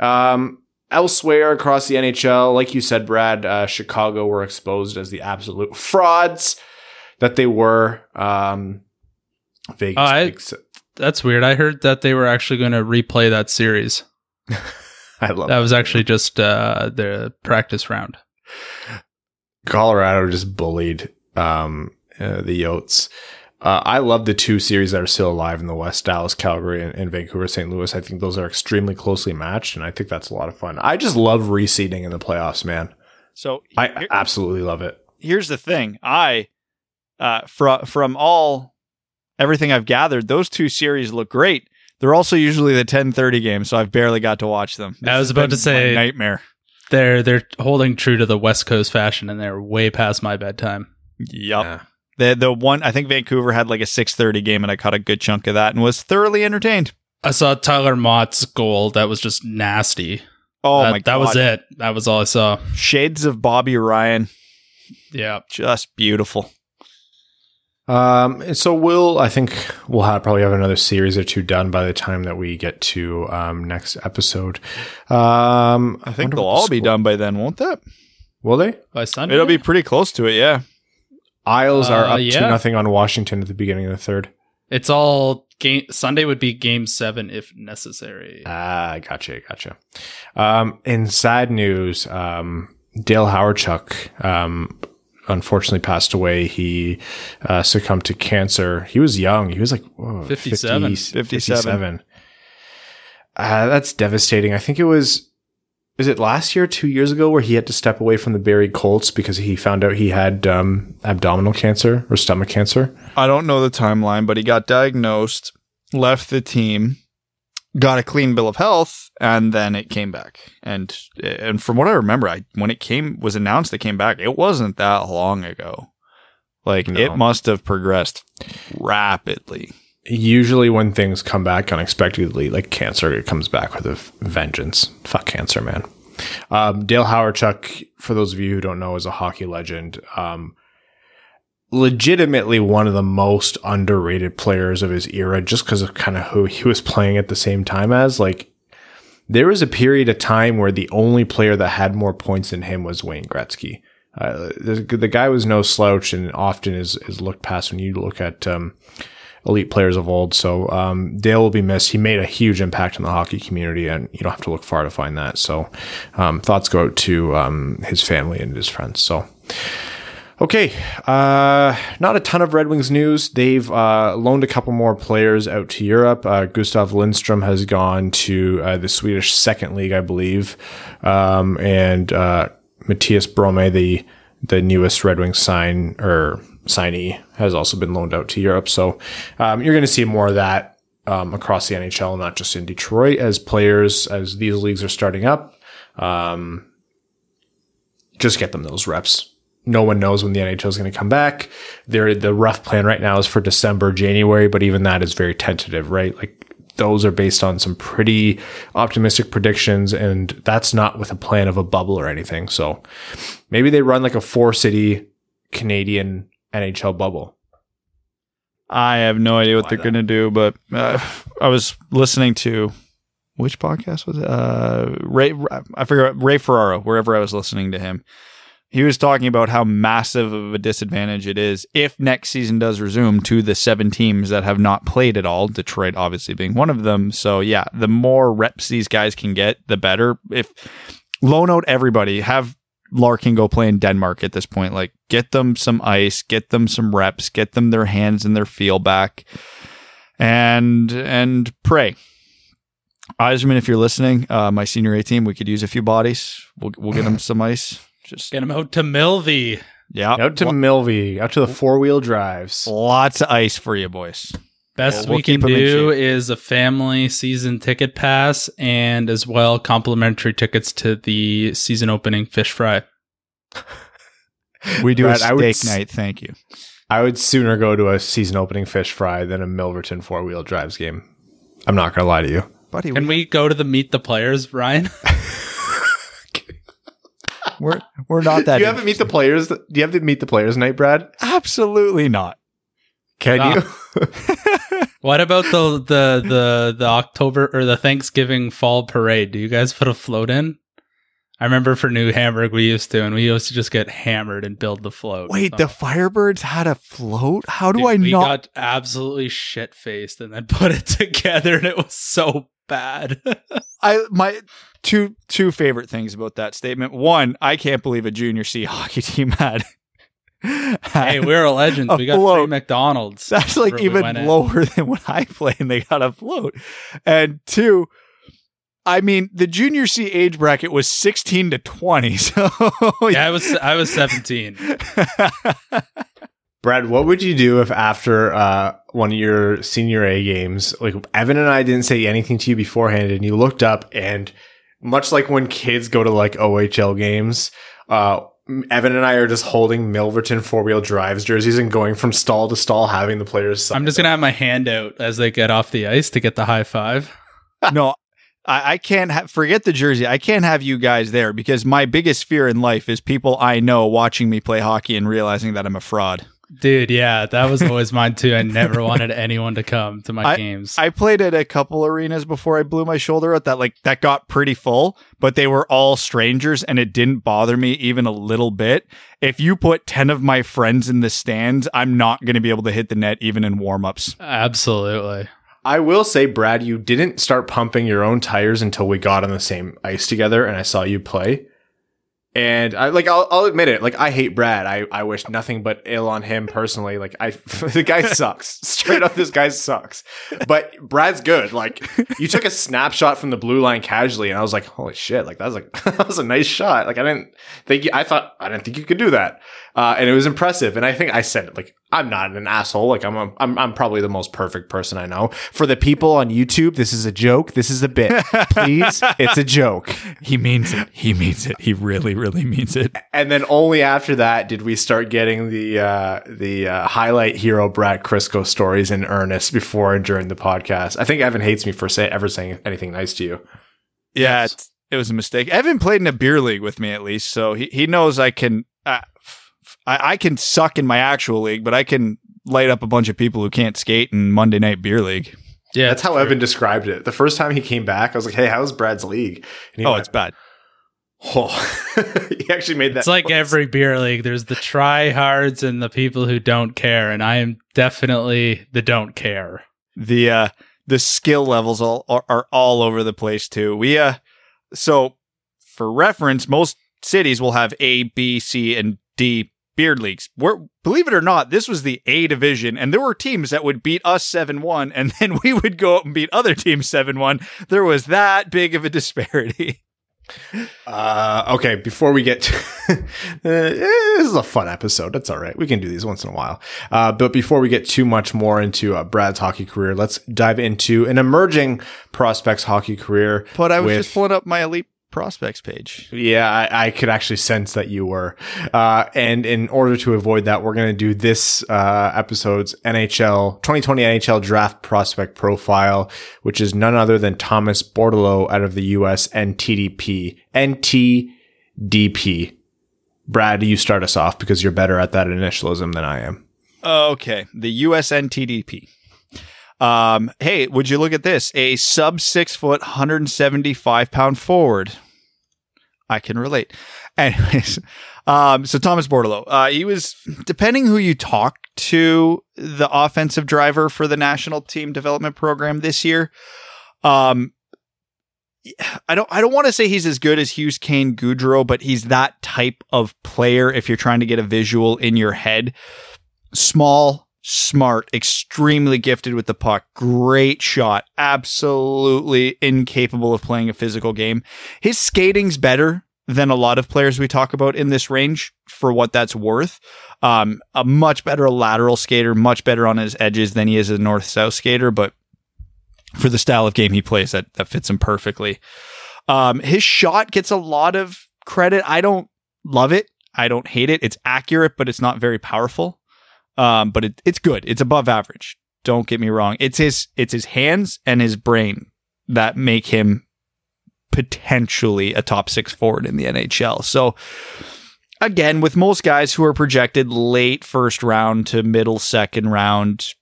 Speaker 2: um, elsewhere across the nhl like you said brad uh, chicago were exposed as the absolute frauds that they were um, vegas
Speaker 3: Oh, I- That's weird. I heard that they were actually going to replay that series.
Speaker 2: I love
Speaker 3: That was actually just uh, the practice round.
Speaker 2: Colorado just bullied um, uh, the Yotes. Uh, I love the two series that are still alive in the West: Dallas, Calgary, and, and Vancouver, St. Louis. I think those are extremely closely matched, and I think that's a lot of fun. I just love reseeding in the playoffs, man.
Speaker 4: So
Speaker 2: I
Speaker 4: here-
Speaker 2: absolutely love it.
Speaker 4: here's the thing. I uh from from all everything I've gathered, those two series look great. They're also usually the 10:30 games, so I've barely got to watch them.
Speaker 3: I was about to say-
Speaker 4: nightmare.
Speaker 3: They're they're holding true to the West Coast fashion, and they're way past my bedtime.
Speaker 4: Yep.
Speaker 2: Yeah.
Speaker 4: The the one I think Vancouver had like a 6:30 game and I caught a good chunk of that and was thoroughly entertained.
Speaker 3: I saw Tyler Motte's goal. That was just nasty.
Speaker 4: Oh
Speaker 3: that,
Speaker 4: my god.
Speaker 3: that was it. That was all I saw.
Speaker 4: Shades of Bobby Ryan.
Speaker 3: Yeah.
Speaker 4: Just beautiful.
Speaker 2: Um, so we'll, I think we'll have probably have another series or two done by the time that we get to um, next episode. Um,
Speaker 4: I think
Speaker 2: wonder
Speaker 4: they'll
Speaker 2: what the
Speaker 4: all be done by then, won't that?
Speaker 2: Will they?
Speaker 3: By Sunday.
Speaker 4: It'll be pretty close to it, yeah.
Speaker 2: Isles are
Speaker 3: Uh,
Speaker 2: up
Speaker 3: yeah.
Speaker 2: to nothing on Washington at the beginning of the third.
Speaker 3: It's all game. Sunday would be game seven if necessary.
Speaker 2: Ah, gotcha, gotcha. Um, in sad news, um, Dale Hawerchuk, um, unfortunately passed away. He uh, succumbed to cancer. He was young. He was like whoa,
Speaker 3: 57.
Speaker 2: 50
Speaker 4: 57.
Speaker 2: 57. Uh, that's devastating. I think it was, is it last year, two years ago, where he had to step away from the Barrie Colts because he found out he had um, abdominal cancer or stomach cancer?
Speaker 4: I don't know the timeline, but he got diagnosed, left the team, got a clean bill of health, and then it came back. And and from what I remember, I when it came was announced it came back, it wasn't that long ago. Like
Speaker 2: No.
Speaker 4: it must have progressed rapidly.
Speaker 2: Usually when things come back unexpectedly, like cancer, it comes back with a vengeance. Fuck cancer, man. Um, Dale Hawerchuk, for those of you who don't know, is a hockey legend. Um, legitimately one of the most underrated players of his era, just because of kind of who he was playing at the same time as. Like, there was a period of time where the only player that had more points than him was Wayne Gretzky. Uh, the, the guy was no slouch and often is, is looked past when you look at, um, elite players of old. So um, Dale will be missed. He made a huge impact in the hockey community, and you don't have to look far to find that. So um, thoughts go out to um, his family and his friends. So. Okay, uh, not a ton of Red Wings news. They've uh, loaned a couple more players out to Europe. Uh, Gustav Lindstrom has gone to uh, the Swedish second league, I believe, um, and uh, Mathias Bröme, the the newest Red Wings sign or signee, has also been loaned out to Europe. So um, you're going to see more of that um, across the NHL, not just in Detroit, as players as these leagues are starting up. Um, just get them those reps. No one knows when the NHL is going to come back. There, the rough plan right now is for December, January, but even that is very tentative, right? Like those are based on some pretty optimistic predictions, and that's not with a plan of a bubble or anything. So maybe they run like a four city Canadian NHL bubble.
Speaker 4: I have no idea what
Speaker 2: Why
Speaker 4: they're going to do, but uh, I was listening to which podcast was it? Uh, Ray, I forgot Ray Ferraro. Wherever I was listening to him, he was talking about how massive of a disadvantage it is if next season does resume to the seven teams that have not played at all. Detroit obviously being one of them. So yeah, the more reps these guys can get, the better. If loan out everybody, have Larkin go play in Denmark at this point. Like get them some ice, get them some reps, get them their hands and their feel back, and and pray. Yzerman, if you're listening, uh, my senior A team, we could use a few bodies. We'll we'll get them some ice. Just
Speaker 3: Get them out to Milvey.
Speaker 4: yeah,
Speaker 2: Out to
Speaker 4: Lo-
Speaker 2: Milvey, out to the four wheel drives.
Speaker 4: lots of ice for you boys.
Speaker 3: Best
Speaker 4: Well, we'll
Speaker 3: we can
Speaker 4: keep 'em in
Speaker 3: do is a family season ticket pass and as well complimentary tickets to the season opening fish fry.
Speaker 4: We do
Speaker 2: Brad,
Speaker 4: a
Speaker 2: I would
Speaker 4: steak
Speaker 2: s-
Speaker 4: night. Thank you.
Speaker 2: I would sooner go to a season opening fish fry than a Milverton four wheel drives game. I'm not gonna lie to you.
Speaker 4: Buddy,
Speaker 3: Can we go to the meet the players, Ryan?
Speaker 4: we're we're not that.
Speaker 2: Do you have to meet the players? Do you have to meet the players night, Brad?
Speaker 4: Absolutely not.
Speaker 2: Can
Speaker 3: Ah.
Speaker 2: you?
Speaker 3: what about the the the the October or the Thanksgiving fall parade? Do you guys put a float in? I remember for New Hamburg we used to, and we used to just get hammered and build the float.
Speaker 4: Wait,
Speaker 3: So-
Speaker 4: the Firebirds had a float. How do
Speaker 3: Dude,
Speaker 4: I
Speaker 3: we
Speaker 4: not?
Speaker 3: got absolutely shit faced and then put it together, and it was so bad.
Speaker 4: I my two two favorite things about that statement. One, I can't believe a junior C hockey team had.
Speaker 3: Hey, we're a legend.
Speaker 4: A
Speaker 3: we got
Speaker 4: float.
Speaker 3: three McDonald's.
Speaker 4: That's like
Speaker 3: where we went
Speaker 4: even
Speaker 3: in.
Speaker 4: lower than when I play, and they got a float. And two, I mean, the junior C age bracket was sixteen to twenty. So
Speaker 3: Yeah, I was I was seventeen.
Speaker 2: Brad, what would you do if after uh, one of your senior A games, like Evan and I didn't say anything to you beforehand, and you looked up and much like when kids go to like OHL games, uh, Evan and I are just holding Milverton four wheel drives jerseys and going from stall to stall, having the players. sign
Speaker 3: I'm just gonna have my hand out as they get off the ice to get the high five.
Speaker 4: no, I, I can't ha- forget the jersey. I can't have you guys there because my biggest fear in life is people I know watching me play hockey and realizing that I'm a fraud.
Speaker 3: Dude, yeah, that was always mine too. I never wanted anyone to come to my games.
Speaker 4: I played at a couple arenas before I blew my shoulder out that like that got pretty full, but they were all strangers and it didn't bother me even a little bit. If you put 10 of my friends in the stands, I'm not going to be able to hit the net even in warm-ups.
Speaker 3: Absolutely.
Speaker 2: I will say, Brad, you didn't start pumping your own tires until we got on the same ice together and I saw you play. And I like I'll, I'll admit it, like I hate Brad. I, I wish nothing but ill on him personally. Like I the guy sucks. Straight up this guy sucks. But Brad's good. Like you took a snapshot from the blue line casually and I was like, holy shit, like that was like that was a nice shot. Like I didn't think you, I thought I didn't think you could do that. Uh, and it was impressive. And I think I said it like I'm not an asshole. Like I'm, a, I'm I'm probably the most perfect person I know. For the people on YouTube, this is a joke. This is a bit. Please, it's a joke.
Speaker 4: He means it. He means it. He really really means it.
Speaker 2: And then only after that did we start getting the uh, the uh, highlight hero Brad Crisco stories in earnest before and during the podcast. I think Evan hates me for say, ever saying anything nice to you.
Speaker 4: Yeah, it's, it was a mistake. Evan played in a beer league with me at least, so he, he knows I can uh, f- f- I, I can suck in my actual league, but I can light up a bunch of people who can't skate in Monday night beer league.
Speaker 3: Yeah,
Speaker 2: That's how
Speaker 3: true.
Speaker 2: Evan described it. The first time he came back, I was like, "Hey, how's Brad's league?" And he
Speaker 4: Oh,
Speaker 2: went,
Speaker 4: it's bad.
Speaker 2: oh. he actually made that.
Speaker 3: It's like
Speaker 2: voice.
Speaker 3: every beer league. There's the tryhards and the people who don't care, and I am definitely the don't care.
Speaker 4: the uh the skill levels all are, are all over the place too. We uh so for reference, most cities will have A, B, C, and D beard leagues. We're, believe it or not, this was the A division, and there were teams that would beat us seven one, and then we would go up and beat other teams seven one. There was that big of a disparity.
Speaker 2: Uh, okay, before we get to, uh, this is a fun episode. That's all right. We can do these once in a while. Uh, but before we get too much more into uh, Brad's hockey career, let's dive into an emerging prospects hockey career.
Speaker 4: But I was
Speaker 2: with-
Speaker 4: just pulling up my elite prospects page.
Speaker 2: Yeah, I, I could actually sense that you were. Uh, and in order to avoid that, we're going to do this uh, episode's NHL 2020 NHL draft prospect profile, which is none other than Thomas Bordeleau out of the US NTDP. NTDP. Brad, you start us off because you're better at that initialism than I am.
Speaker 4: Okay, the USNTDP. Um, hey, would you look at this? A sub six foot, 175 pound forward. I can relate. Anyways, Um, so Thomas Bordeleau, uh, he was depending who you talk to, the offensive driver for the national team development program this year. Um, I don't I don't want to say he's as good as Hughes Kane Gaudreau, but he's that type of player if you're trying to get a visual in your head. Small, smart, extremely gifted with the puck, great shot, absolutely incapable of playing a physical game. His skating's better than a lot of players we talk about in this range for what that's worth. Um, a much better lateral skater, much better on his edges than he is a north south skater, but for the style of game he plays that that fits him perfectly. Um, his shot gets a lot of credit. I don't love it. I don't hate it. It's accurate, but it's not very powerful. Um, but it, it's good. It's above average. Don't get me wrong. It's his it's his hands and his brain that make him potentially a top six forward in the NHL. So again, with most guys who are projected late first round to middle second round,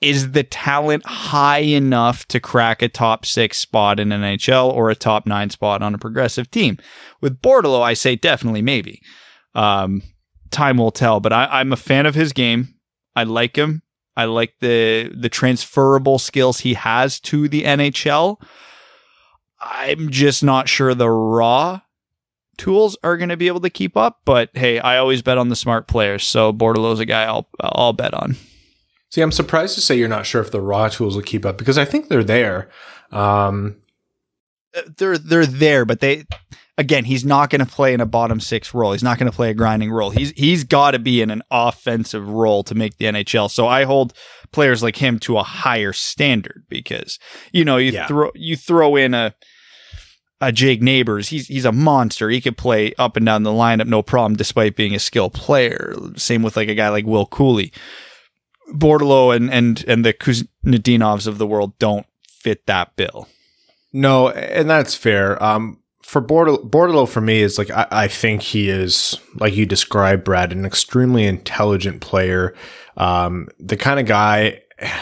Speaker 4: is the talent high enough to crack a top six spot in NHL or a top nine spot on a progressive team? With Bordeleau, I say definitely maybe. Um, time will tell, but I, I'm a fan of his game. I like him. I like the the transferable skills he has to the NHL. I'm just not sure the raw tools are going to be able to keep up. But hey, I always bet on the smart players, so Bordeleau's a guy I'll I'll bet on.
Speaker 2: See, I'm surprised to say you're not sure if the raw tools will keep up because I think they're there. Um,
Speaker 4: they're they're there, but they again, he's not going to play in a bottom six role. He's not going to play a grinding role. He's he's got to be in an offensive role to make the NHL. So I hold players like him to a higher standard because you know you
Speaker 2: Yeah.
Speaker 4: throw you throw in a a Jake Neighbours. He's he's a monster. He could play up and down the lineup no problem, despite being a skilled player. Same with like a guy like Will Cuylle. Bordeleau and and and the Khusnutdinovs of the world don't fit that bill.
Speaker 2: No, and that's fair. Um, for Bordel- Bordeleau, for me, is like I, I think he is, like you described, Brad, an extremely intelligent player. Um, the kind of guy.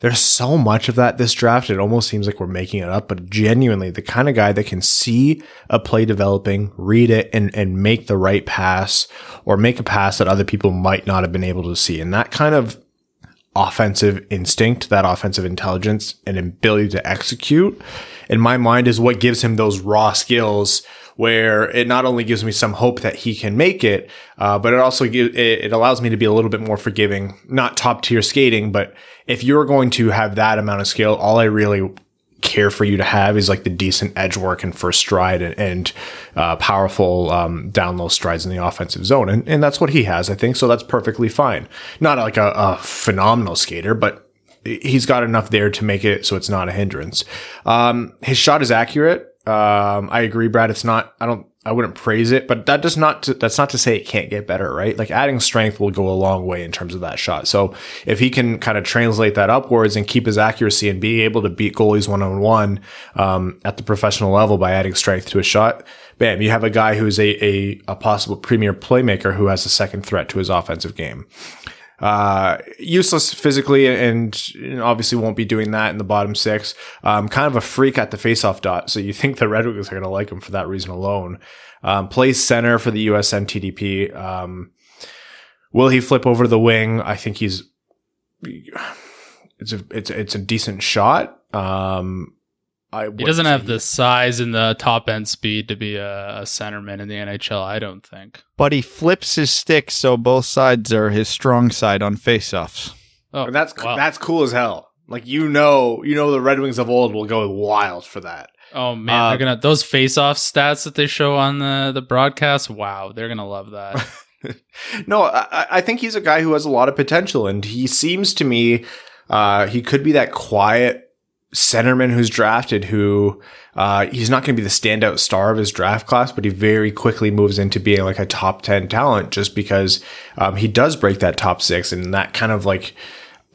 Speaker 2: There's so much of that this draft. It almost seems like we're making it up, but genuinely, the kind of guy that can see a play developing, read it, and and make the right pass, or make a pass that other people might not have been able to see. And that kind of offensive instinct, that offensive intelligence and ability to execute in my mind is what gives him those raw skills where it not only gives me some hope that he can make it, uh, but it also gives, it, it allows me to be a little bit more forgiving, not top tier skating, but if you're going to have that amount of skill, all I really care for you to have is like the decent edge work and first stride and, and uh, powerful um, down low strides in the offensive zone. And, and that's what he has, I think. So that's perfectly fine. Not like a, a phenomenal skater, but he's got enough there to make it so it's not a hindrance. Um, his shot is accurate. Um, I agree, Brad. It's not, I don't, I wouldn't praise it, but that does not, to, that's not to say it can't get better, right? Like adding strength will go a long way in terms of that shot. So if he can kind of translate that upwards and keep his accuracy and be able to beat goalies one on one, um, at the professional level by adding strength to his shot, bam, you have a guy who's a, a, a possible premier playmaker who has a second threat to his offensive game uh, useless physically and, and obviously won't be doing that in the bottom six. Um, kind of a freak at the faceoff dot. So you think the Red Wings are going to like him for that reason alone. Um, plays center for the USN TDP. Um, will he flip over the wing? I think he's, it's a, it's, it's a decent shot. Um, I
Speaker 3: He doesn't have the size and the top end speed to be a, a centerman in the NHL, I don't think.
Speaker 4: But he flips his stick so both sides are his strong side on faceoffs.
Speaker 3: Oh,
Speaker 2: And that's
Speaker 3: wow.
Speaker 2: that's cool as hell. Like you know, you know the Red Wings of old will go wild for that.
Speaker 3: Oh man,
Speaker 2: Uh,
Speaker 3: they're gonna those face-off stats that they show on the the broadcast. Wow, they're gonna love that.
Speaker 2: no, I, I think he's a guy who has a lot of potential, and he seems to me uh, he could be that quiet centerman who's drafted. Who uh, he's not going to be the standout star of his draft class, but he very quickly moves into being like a top ten talent just because um, he does break that top six, and that kind of like.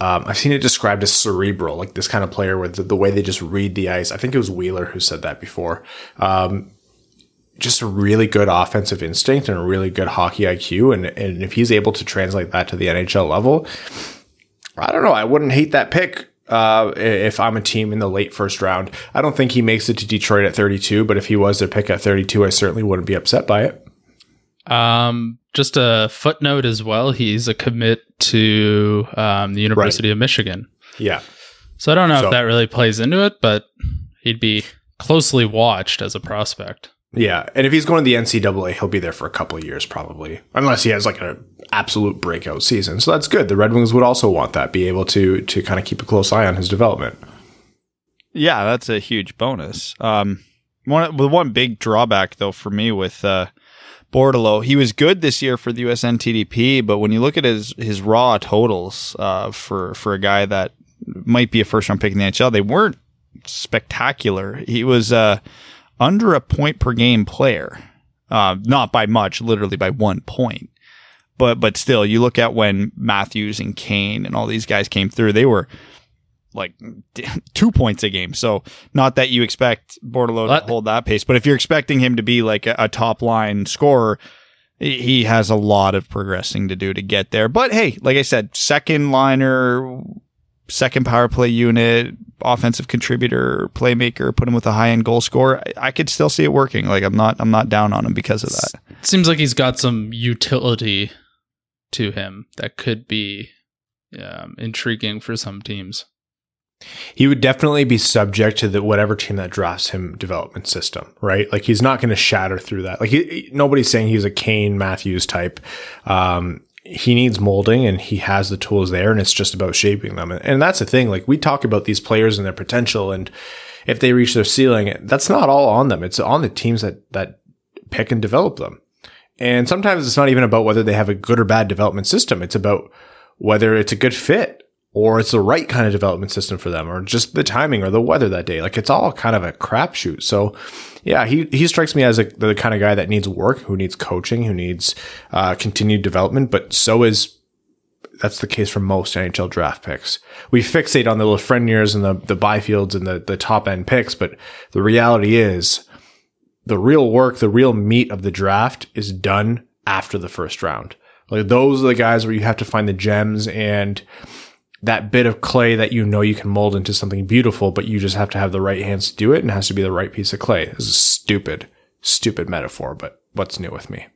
Speaker 2: Um, I've seen it described as cerebral, like this kind of player with the, the way they just read the ice. I think it was Wheeler who said that before. Um, just a really good offensive instinct and a really good hockey IQ. And, and if he's able to translate that to the NHL level, I don't know. I wouldn't hate that pick. Uh, if I'm a team in the late first round, I don't think he makes it to Detroit at 32, but if he was their pick at 32, I certainly wouldn't be upset by it.
Speaker 3: Um, just a footnote as well. He's a commit to um, the University of Michigan.
Speaker 2: Yeah.
Speaker 3: So I don't know
Speaker 2: So-
Speaker 3: if that really plays into it, but he'd be closely watched as a prospect.
Speaker 2: Yeah, and if he's going to the NCAA, he'll be there for a couple of years probably, unless he has like an absolute breakout season. So that's good. The Red Wings would also want that, be able to to kind of keep a close eye on his development.
Speaker 4: Yeah, that's a huge bonus. Um, one the one big drawback though for me with uh, he was good this year for the USNTDP, but when you look at his his raw totals uh, for for a guy that might be a first round pick in the NHL, they weren't spectacular. He was uh, under a point per game player, uh, not by much, literally by one point. But but still, you look at when Matthews and Kane and all these guys came through, they were like two points a game. So not that you expect Bordeleau
Speaker 3: What?
Speaker 4: to hold that pace, but if you're expecting him to be like a, a top line scorer, he has a lot of progressing to do to get there. But hey, like I said, second liner, second power play unit, offensive contributor, playmaker, put him with a high end goal scorer. I, I could still see it working. Like I'm not, I'm not down on him because of that.
Speaker 3: Seems like he's got some utility to him that could be um, intriguing for some teams.
Speaker 2: He would definitely be subject to the whatever team that drafts him development system, right? Like he's not going to shatter through that. Like he, he- nobody's saying he's a Kane Matthews type. Um, he needs molding and he has the tools there and it's just about shaping them. And, and that's the thing. Like we talk about these players and their potential and if they reach their ceiling, that's not all on them. It's on the teams that, that pick and develop them. And sometimes it's not even about whether they have a good or bad development system. It's about whether it's a good fit or it's the right kind of development system for them or just the timing or the weather that day. Like it's all kind of a crapshoot. So yeah, he, he strikes me as a, the kind of guy that needs work, who needs coaching, who needs uh, continued development, but so is that's the case for most NHL draft picks. We fixate on the Lafrenieres and the, the Byfields and the, the top end picks, but the reality is the real work, the real meat of the draft is done after the first round. Like those are the guys where you have to find the gems and that bit of clay that you know you can mold into something beautiful, but you just have to have the right hands to do it and it has to be the right piece of clay. This is a stupid, stupid metaphor, but what's new with me?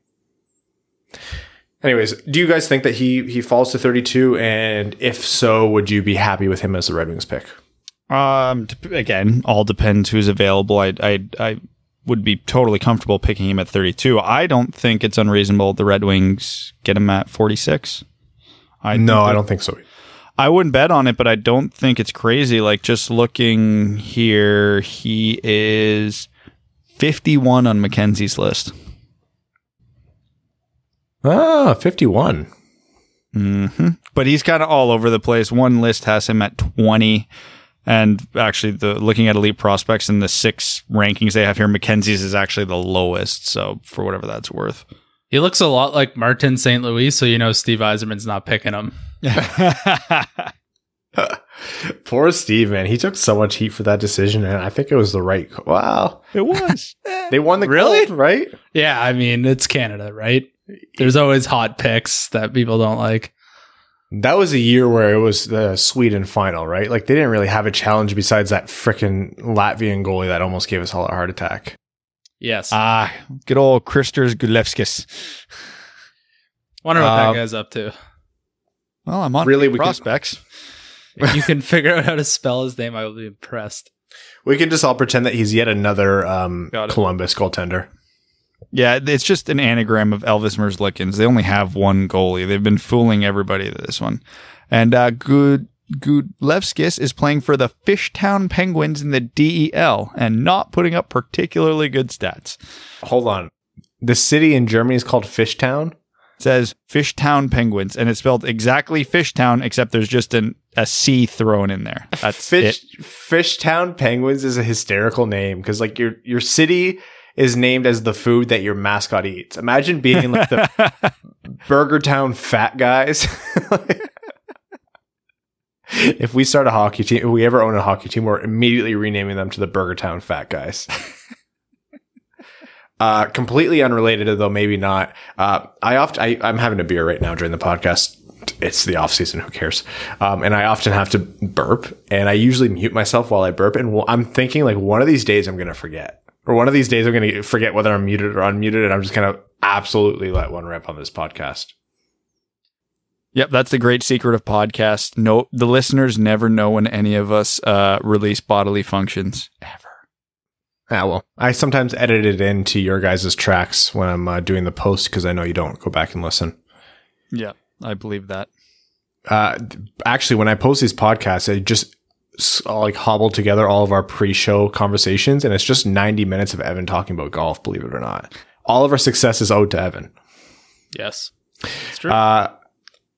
Speaker 2: Anyways, do you guys think that he he falls to 32? And if so, would you be happy with him as the Red Wings pick?
Speaker 4: Um, again, all depends who's available. I, I, I would be totally comfortable picking him at 32. I don't think it's unreasonable the Red Wings get him at 46. I
Speaker 2: no, I don't think so.
Speaker 4: I wouldn't bet on it, but I don't think it's crazy. Like just looking here, he is 51 on McKenzie's list.
Speaker 2: Ah, 51.
Speaker 4: hmm But he's kind of all over the place. One list has him at 20. And actually, the looking at elite prospects in the six rankings they have here, McKenzie's is actually the lowest. So for whatever that's worth.
Speaker 3: He looks a lot like Martin St. Louis, so you know Steve Yzerman's not picking him.
Speaker 2: Poor Steve, man. He took so much heat for that decision, and I think it was the right. Wow.
Speaker 4: it was.
Speaker 2: They won the
Speaker 3: Really?
Speaker 2: gold, right?
Speaker 3: Yeah, I mean, it's Canada, right? There's always hot picks that people don't like.
Speaker 2: That was a year where it was the Sweden final, right? Like they didn't really have a challenge besides that frickin' Latvian goalie that almost gave us all a heart attack.
Speaker 3: Yes.
Speaker 4: ah, good old Kristers Gudlevskis.
Speaker 3: Wonder what
Speaker 2: um,
Speaker 3: that guy's up to.
Speaker 4: Well, I'm on
Speaker 2: Really, we could-
Speaker 4: prospects.
Speaker 3: If you can figure out how to spell his name, I will be impressed.
Speaker 2: We can just all pretend that he's yet another um, Columbus goaltender.
Speaker 4: Yeah, it's just an anagram of Elvis Merzlikins. They only have one goalie. They've been fooling everybody to this one. And uh, Good Gudlevskis is playing for the Fishtown Penguins in the DEL and not putting up particularly good stats.
Speaker 2: Hold on. The city in Germany is called Fishtown.
Speaker 4: Says Fishtown Penguins, and it's spelled exactly Fishtown, except there's just an, a C thrown in there. That's
Speaker 2: Fish
Speaker 4: it.
Speaker 2: Fishtown Penguins is a hysterical name because like your your city is named as the food that your mascot eats. Imagine being like the Burger Town Fat Guys. if we start a hockey team, if we ever own a hockey team, we're immediately renaming them to the Burger Town Fat Guys. uh, completely unrelated, though maybe not. Uh, I often I, I'm having a beer right now during the podcast. It's the off season. Who cares? Um, and I often have to burp, and I usually mute myself while I burp. And I'm thinking like one of these days I'm gonna forget, or one of these days I'm gonna forget whether I'm muted or unmuted, and I'm just gonna absolutely let one rip on this podcast.
Speaker 4: Yep, that's the great secret of podcast. No, the listeners never know when any of us uh, release bodily functions ever.
Speaker 2: Ah, well, I sometimes edit it into your guys' tracks when I'm uh, doing the post because I know you don't go back and listen.
Speaker 4: Yeah, I believe that.
Speaker 2: Uh, actually, when I post these podcasts, I just like hobble together all of our pre-show conversations, and it's just 90 minutes of Evan talking about golf. Believe it or not, all of our success is owed to Evan.
Speaker 3: Yes. It's true.
Speaker 2: Uh,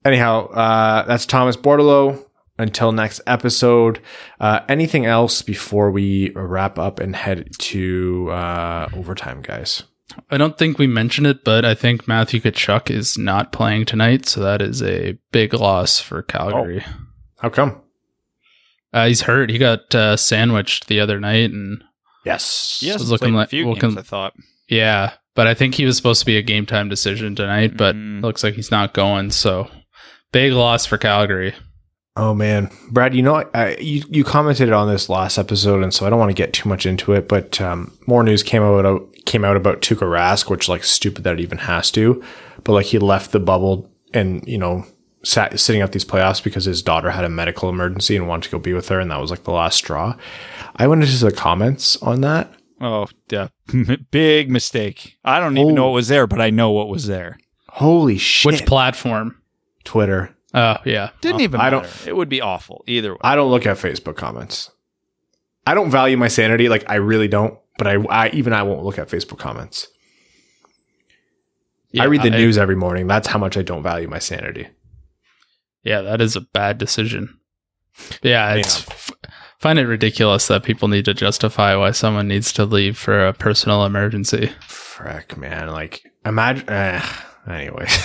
Speaker 2: anyhow, uh, that's Thomas Bordeleau. Until next episode, uh, anything else before we wrap up and head to uh, overtime, guys?
Speaker 3: I don't think we mentioned it, but I think Matthew Tkachuk is not playing tonight, so that is a big loss for Calgary.
Speaker 2: How come?
Speaker 3: Uh, he's hurt. He got uh, sandwiched the other night, and
Speaker 2: Yes.
Speaker 4: Yes,
Speaker 3: was looking
Speaker 4: looking
Speaker 3: like-
Speaker 4: a few
Speaker 3: looking-
Speaker 4: games, I thought.
Speaker 3: yeah, but I think he was supposed to be a game time decision tonight, but
Speaker 4: Mhm.
Speaker 3: looks like he's not going. So big loss for Calgary.
Speaker 2: Oh man, Brad, you know, I, you you commented on this last episode, and so I don't want to get too much into it. But um, more news came out came out about Tuukka Rask, which like stupid that it even has to, but like he left the bubble and you know sat sitting out these playoffs because his daughter had a medical emergency and wanted to go be with her, and that was like the last straw. I went into the comments on that.
Speaker 4: Oh, yeah. big mistake. I don't even
Speaker 2: Oh.
Speaker 4: know what was there, but I know what was there.
Speaker 2: Holy shit!
Speaker 3: Which platform?
Speaker 2: Twitter?
Speaker 3: Oh yeah,
Speaker 4: Didn't even
Speaker 2: I don't-
Speaker 4: It would be awful either way.
Speaker 2: I don't look at Facebook comments. I don't value my sanity, like I really don't. But I, I even I won't look at Facebook comments. I read the
Speaker 3: I-
Speaker 2: news every morning. That's how much I don't value my sanity.
Speaker 3: Yeah, that is a bad decision. Yeah, it's f- find it ridiculous that people need to justify why someone needs to leave for a personal emergency.
Speaker 2: Frick, man. Like, imagine. Uh, anyway.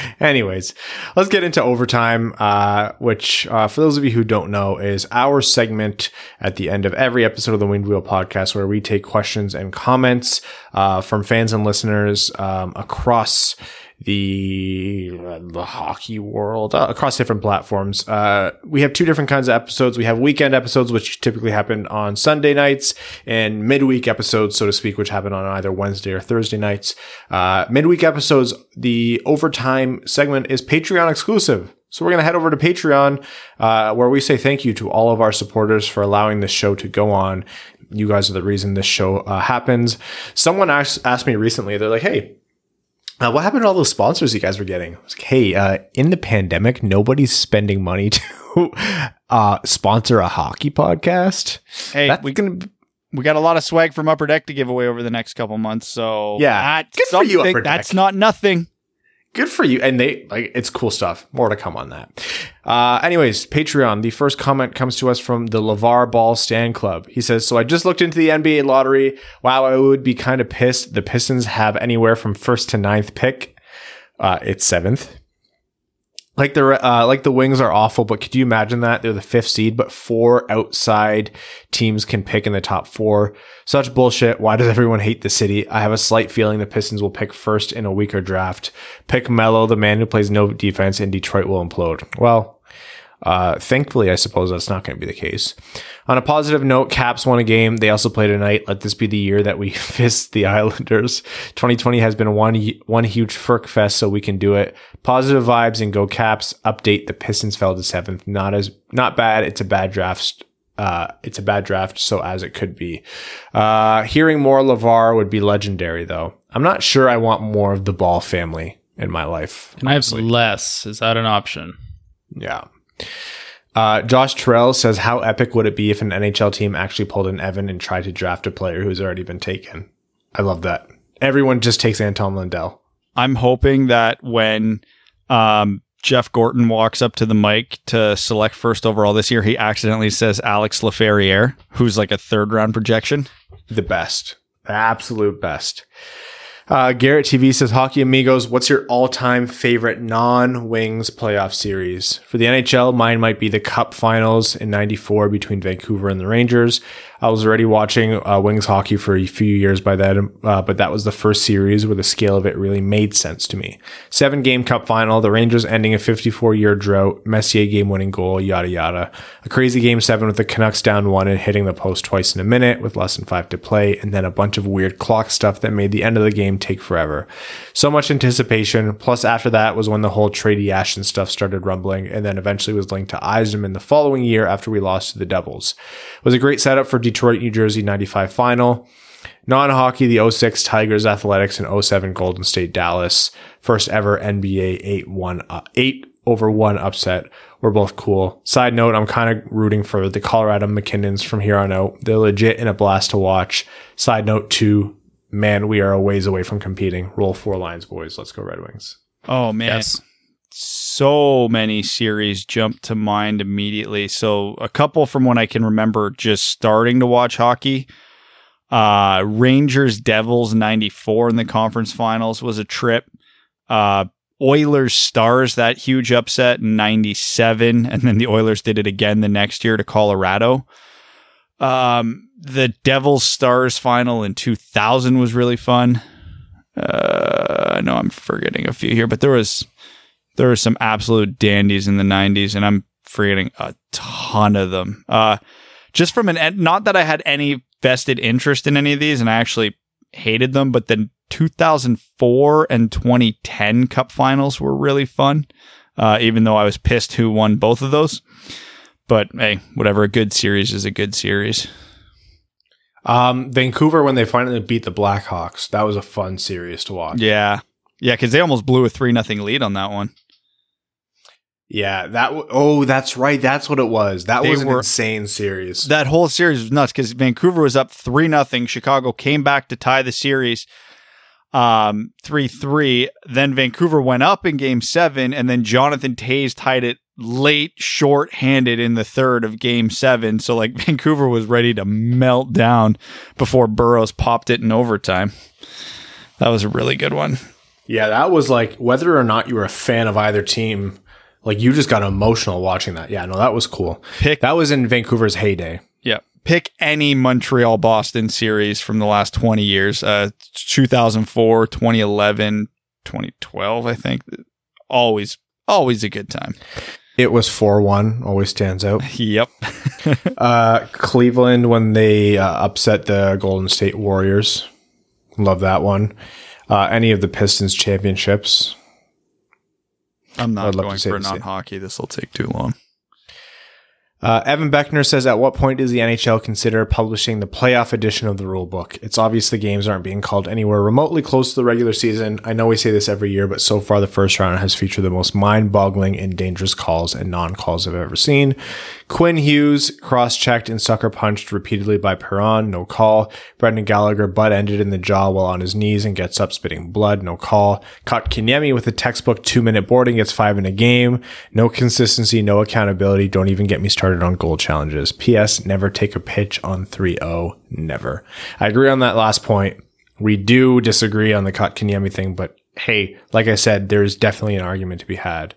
Speaker 2: Anyways, let's get into overtime, uh, which, uh, for those of you who don't know, is our segment at the end of every episode of the Winged Wheel podcast where we take questions and comments uh, from fans and listeners um, across the uh, the hockey world uh, across different platforms. Uh, we have two different kinds of episodes. We have weekend episodes, which typically happen on Sunday nights, and midweek episodes, so to speak, which happen on either Wednesday or Thursday nights. Uh, midweek episodes, the overtime segment is Patreon exclusive. So we're going to head over to Patreon, uh, where we say thank you to all of our supporters for allowing this show to go on. You guys are the reason this show uh, happens. Someone asked, asked me recently, they're like, hey, uh, what happened to all those sponsors you guys were getting? Like, hey, uh, in the pandemic, nobody's spending money to uh, sponsor a hockey podcast.
Speaker 4: hey,
Speaker 2: That's
Speaker 4: we
Speaker 2: gonna
Speaker 4: we got a lot of swag from Upper Deck to give away over the next couple months. So
Speaker 2: Yeah.
Speaker 4: that's
Speaker 2: Good for you, Upper Deck.
Speaker 4: That's not nothing.
Speaker 2: Good for you. And they like it's cool stuff. More to come on that. Uh, anyways, Patreon. The first comment comes to us from the Lavar Ball Stand Club. He says, "So I just looked into the NBA lottery. Wow, I would be kind of pissed. The Pistons have anywhere from first to ninth pick. Uh, it's seventh. Like the uh, like the Wings are awful, but could you imagine that they're the fifth seed, but four outside teams can pick in the top four? Such bullshit. Why does everyone hate the city? I have a slight feeling the Pistons will pick first in a weaker draft. Pick Melo, the man who plays no defense, and Detroit will implode. Well, uh, thankfully, I suppose that's not going to be the case. On a positive note, Caps won a game. They also played tonight. Let this be the year that we fist the Islanders. 2020 has been one one huge Ferk fest, so we can do it. Positive vibes and go Caps. Update: the Pistons fell to seventh. Not as not bad. It's a bad draft. Uh, it's a bad draft, so as it could be. Uh, hearing more Lavar would be legendary, though. I'm not sure I want more of the Ball family in my life.
Speaker 3: Can I have less? Is that an option?
Speaker 2: Yeah. Uh, Josh Terrell says, "How epic would it be if an NHL team actually pulled an Evan and tried to draft a player who's already been taken?" I love that. Everyone just takes Anton Lundell.
Speaker 4: I'm hoping that when um, Jeff Gorton walks up to the mic to select first overall this year, he accidentally says Alex Laferriere, who's like a third round projection.
Speaker 2: The best, the absolute best. Uh, Garrett TV says, "Hockey amigos, what's your all-time favorite non-Wings playoff series for the NHL? Mine might be the Cup Finals in '94 between Vancouver and the Rangers. I was already watching uh, Wings hockey for a few years by then, uh, but that was the first series where the scale of it really made sense to me. Seven game cup final, the Rangers ending a 54 year drought, Messier game winning goal, yada yada. A crazy game seven with the Canucks down one and hitting the post twice in a minute with less than five to play, and then a bunch of weird clock stuff that made the end of the game take forever. So much anticipation. Plus, after that was when the whole Trady Ashton stuff started rumbling, and then eventually was linked to Yzerman the following year after we lost to the Devils. It was a great setup for Detroit, New Jersey 95 final. Non hockey, the 06 Tigers Athletics and 07 Golden State Dallas. First ever NBA 8 1, uh, 8 over 1 upset We're both cool. Side note, I'm kind of rooting for the Colorado MacKinnons from here on out. They're legit and a blast to watch. Side note two, man, we are a ways away from competing. Roll four lines, boys. Let's go Red Wings.
Speaker 4: Oh man.
Speaker 3: Yes.
Speaker 4: So many series jump to mind immediately. So a couple from when I can remember just starting to watch hockey. Uh Rangers Devils 94 in the conference finals was a trip. Uh Oilers Stars that huge upset in 97 and then the Oilers did it again the next year to Colorado. Um the Devils Stars final in 2000 was really fun. Uh I know I'm forgetting a few here but there was there were some absolute dandies in the 90s and i'm forgetting a ton of them. Uh just from an not that i had any vested interest in any of these and i actually hated them but the 2004 and 2010 cup finals were really fun uh even though i was pissed who won both of those. But hey whatever. A good series is a good series.
Speaker 2: Um, Vancouver, when they finally beat the Blackhawks, that was a fun series to watch.
Speaker 4: yeah. Yeah because they almost blew a 3 nothing lead on that one
Speaker 2: Yeah, that. W- oh, that's right. That's what it was. That
Speaker 4: They
Speaker 2: was an
Speaker 4: were-
Speaker 2: insane series.
Speaker 4: that whole series was nuts because Vancouver was up three nothing. Chicago came back to tie the series, um, three three. Then Vancouver went up in Game Seven, and then Jonathan Toews tied it late, short handed in the third of Game Seven. So like Vancouver was ready to melt down before Burrows popped it in overtime. That was a really good one.
Speaker 2: yeah, that was like whether or not you were a fan of either team, like you just got emotional watching that. Yeah, no, that was cool.
Speaker 4: Pick
Speaker 2: That was in Vancouver's heyday.
Speaker 4: Yeah. Pick any Montreal Boston series from the last 20 years. Uh 2004, 2011, 2012, I think. Always always a good time.
Speaker 2: It was four one. Always stands out.
Speaker 4: Yep.
Speaker 2: Uh, Cleveland when they uh, upset the Golden State Warriors. Love that one. Uh, any of the Pistons championships.
Speaker 4: I'm
Speaker 2: I'd
Speaker 4: not going for
Speaker 2: the
Speaker 4: non-hockey. This will take too long.
Speaker 2: Uh, Evan Beckner says, At what point does the NHL consider publishing the playoff edition of the rule book? It's obvious the games aren't being called anywhere remotely close to the regular season. I know we say this every year, but so far the first round has featured the most mind boggling and dangerous calls and non calls I've ever seen. Quinn Hughes cross checked and sucker punched repeatedly by Perron, no call. Brendan Gallagher butt ended in the jaw while on his knees and gets up spitting blood, no call. Kotkaniemi with a textbook two minute boarding, gets five in a game. No consistency, no accountability. Don't even get me started on goal challenges. P.S. Never take a pitch on 3 0. Never. I agree on that last point. We do disagree on the Kotkaniemi thing, but hey, like I said, there's definitely an argument to be had.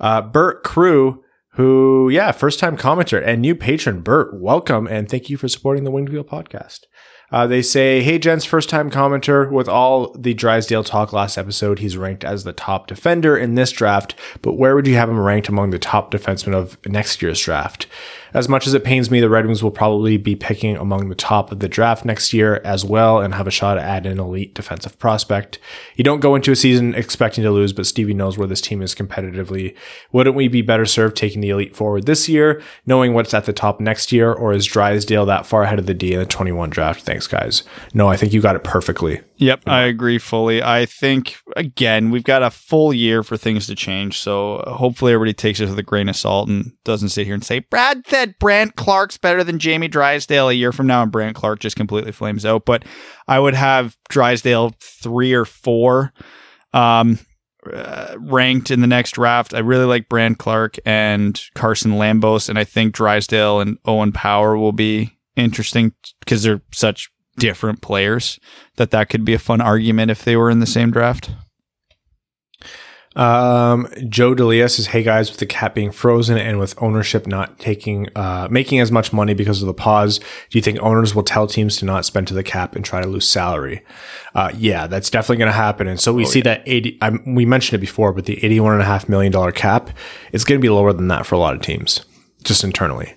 Speaker 2: Uh, Bert Crew, who, yeah, first time commenter and new patron. Bert, welcome and thank you for supporting the Winged Wheel podcast. Uh, they say, Hey, gents, first time commenter. With all the Drysdale talk last episode, he's ranked as the top defender in this draft, but where would you have him ranked among the top defensemen of next year's draft? As much as it pains me, the Red Wings will probably be picking among the top of the draft next year as well and have a shot at an elite defensive prospect. You don't go into a season expecting to lose, but Stevie knows where this team is competitively. Wouldn't we be better served taking the elite forward this year, knowing what's at the top next year, or is Drysdale that far ahead of the D in the 21 draft? Thanks, guys. No, I think you got it perfectly.
Speaker 4: Yep, I agree fully. I think again we've got a full year for things to change, so hopefully everybody takes it with a grain of salt and doesn't sit here and say Brad said Brandt Clarke's better than Jamie Drysdale a year from now, and Brandt Clarke just completely flames out. But I would have Drysdale three or four. Um, uh, ranked in the next draft. I really like Brandt Clarke and Carson Lambos, and I think Drysdale and Owen Power will be interesting because they're such different players that that could be a fun argument if they were in the same draft.
Speaker 2: Um, Joe Delia says, "Hey guys, with the cap being frozen and with ownership not taking, uh, making as much money because of the pause, do you think owners will tell teams to not spend to the cap and try to lose salary?" Uh, yeah, that's definitely going to happen. And so we see that eighty. I, we mentioned it before, but the eighty-one and a half million dollar cap, it's going to be lower than that for a lot of teams, just internally.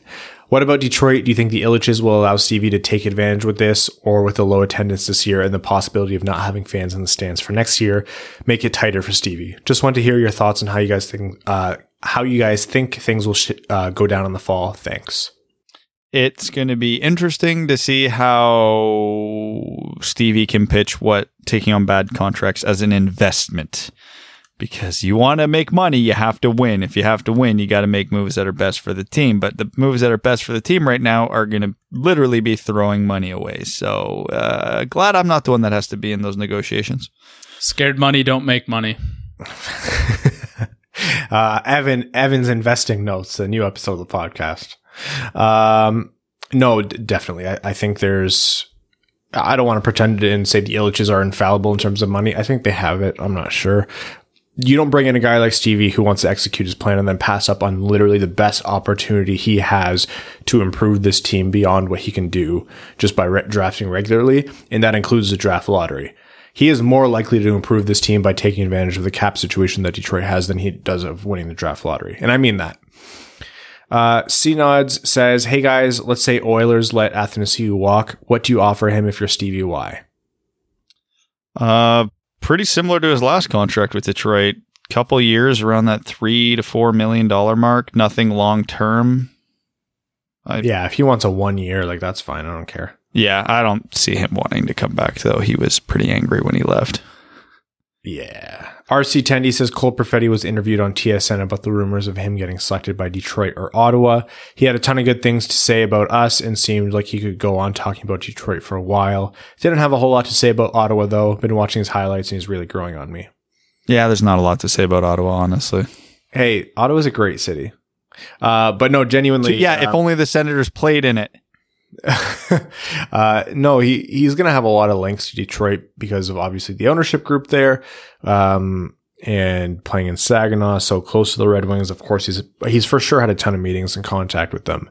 Speaker 2: What about Detroit? Do you think the Ilitches will allow Stevie to take advantage with this or with the low attendance this year and the possibility of not having fans in the stands for next year, make it tighter for Stevie? Just want to hear your thoughts on how you guys think, uh, how you guys think things will sh- uh, go down in the fall. Thanks.
Speaker 4: It's going to be interesting to see how Stevie can pitch what taking on bad contracts as an investment because you want to make money, you have to win. If you have to win, you got to make moves that are best for the team. But the moves that are best for the team right now are going to literally be throwing money away. So uh, glad I'm not the one that has to be in those negotiations.
Speaker 3: Scared money don't make money.
Speaker 2: uh, Evan Evan's investing notes, a new episode of the podcast. Um, no, d- definitely. I, I think there's. I don't want to pretend and say the Ilitches are infallible in terms of money. I think they have it. I'm not sure you don't bring in a guy like Stevie who wants to execute his plan and then pass up on literally the best opportunity he has to improve this team beyond what he can do just by re- drafting regularly. And that includes the draft lottery. He is more likely to improve this team by taking advantage of the cap situation that Detroit has than he does of winning the draft lottery. And I mean that. Uh, C Nods says, Hey guys, let's say Oilers let Athanasiu walk. What do you offer him if you're Stevie Y?
Speaker 4: Uh, pretty similar to his last contract with Detroit. Couple years around that three to four million dollar mark. Nothing long term.
Speaker 2: Yeah, if he wants a one year, like that's fine. I don't care.
Speaker 4: Yeah, I don't see him wanting to come back though. He was pretty angry when he left.
Speaker 2: Yeah. RC Tendy says Cole Perfetti was interviewed on TSN about the rumors of him getting selected by Detroit or Ottawa. He had a ton of good things to say about us and seemed like he could go on talking about Detroit for a while. Didn't have a whole lot to say about Ottawa though. Been watching his highlights and he's really growing on me.
Speaker 4: Yeah, there's not a lot to say about Ottawa, honestly.
Speaker 2: Hey, Ottawa's a great city. Uh, but no, genuinely.
Speaker 4: Yeah, if only the Senators played in it.
Speaker 2: uh, no, he he's going to have a lot of links to Detroit because of obviously the ownership group there, um, and playing in Saginaw, so close to the Red Wings. Of course, he's he's for sure had a ton of meetings and contact with them.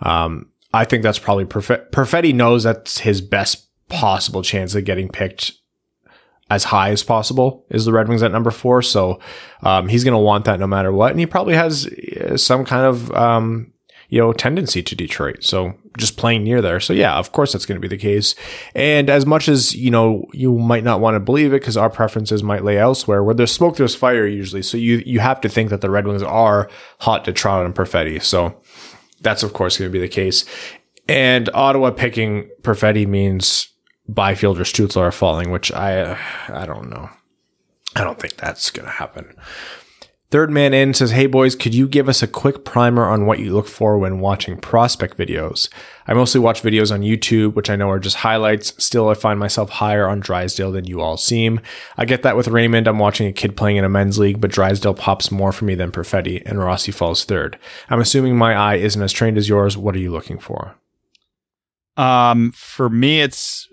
Speaker 2: Um, I think that's probably Perfetti. Knows that's his best possible chance of getting picked as high as possible is the Red Wings at number four. So um, he's going to want that no matter what, and he probably has uh, some kind of um, you know, tendency to Detroit. So just playing near there. So yeah, of course that's going to be the case. And as much as, you know, you might not want to believe it because our preferences might lay elsewhere where there's smoke, there's fire usually. So you, you have to think that the Red Wings are hot to Trout and Perfetti. So that's of course going to be the case. And Ottawa picking Perfetti means Byfield or Stützle are falling, which I, I don't know. I don't think that's going to happen. Third man in says, Hey boys, could you give us a quick primer on what you look for when watching prospect videos? I mostly watch videos on YouTube, which I know are just highlights. Still, I find myself higher on Drysdale than you all seem. I get that with Raymond. I'm watching a kid playing in a men's league, but Drysdale pops more for me than Perfetti, and Rossi falls third. I'm assuming my eye isn't as trained as yours. What are you looking for?
Speaker 4: Um, for me, it's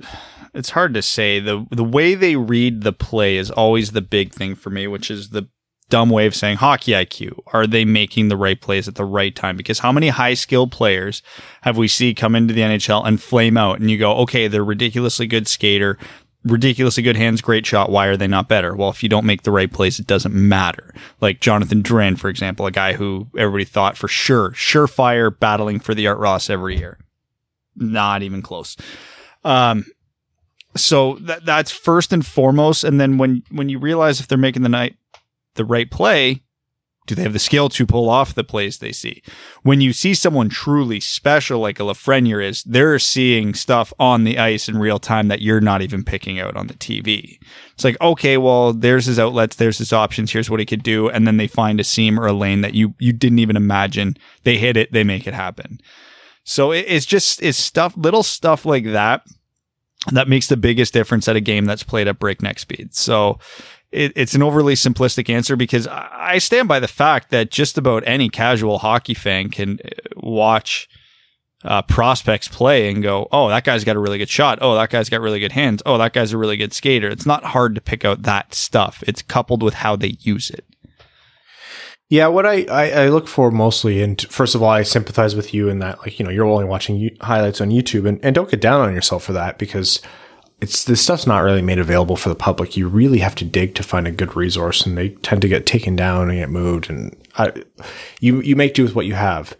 Speaker 4: it's hard to say. the The way they read the play is always the big thing for me, which is the dumb way of saying hockey IQ. Are they making the right plays at the right time? Because how many high skilled players have we see come into the NHL and flame out and you go, okay, they're ridiculously good skater, ridiculously good hands, great shot. Why are they not better? Well, if you don't make the right plays, it doesn't matter. Like Jonathan Drouin, for example, a guy who everybody thought for sure, surefire battling for the Art Ross every year. Not even close. Um, so that, that's first and foremost. And then when, when you realize if they're making the night, the right play, do they have the skill to pull off the plays they see? When you see someone truly special like a Lafreniere is, they're seeing stuff on the ice in real time that you're not even picking out on the TV. It's like, okay, well, there's his outlets, there's his options, here's what he could do, and then they find a seam or a lane that you you didn't even imagine. They hit it, they make it happen. So it, it's just it's stuff, little stuff like that that makes the biggest difference at a game that's played at breakneck speed. So it, it's an overly simplistic answer because I stand by the fact that just about any casual hockey fan can uh, watch uh, prospects play and go, oh, that guy's got a really good shot. Oh, that guy's got really good hands. Oh, that guy's a really good skater. It's not hard to pick out that stuff. It's coupled with how they use it.
Speaker 2: Yeah, what I, I, I look for mostly, and first of all, I sympathize with you in that, like, you know, you're only watching highlights on YouTube, and, and don't get down on yourself for that because it's this stuff's not really made available for the public. You really have to dig to find a good resource, and they tend to get taken down and get moved, and I, you you make do with what you have.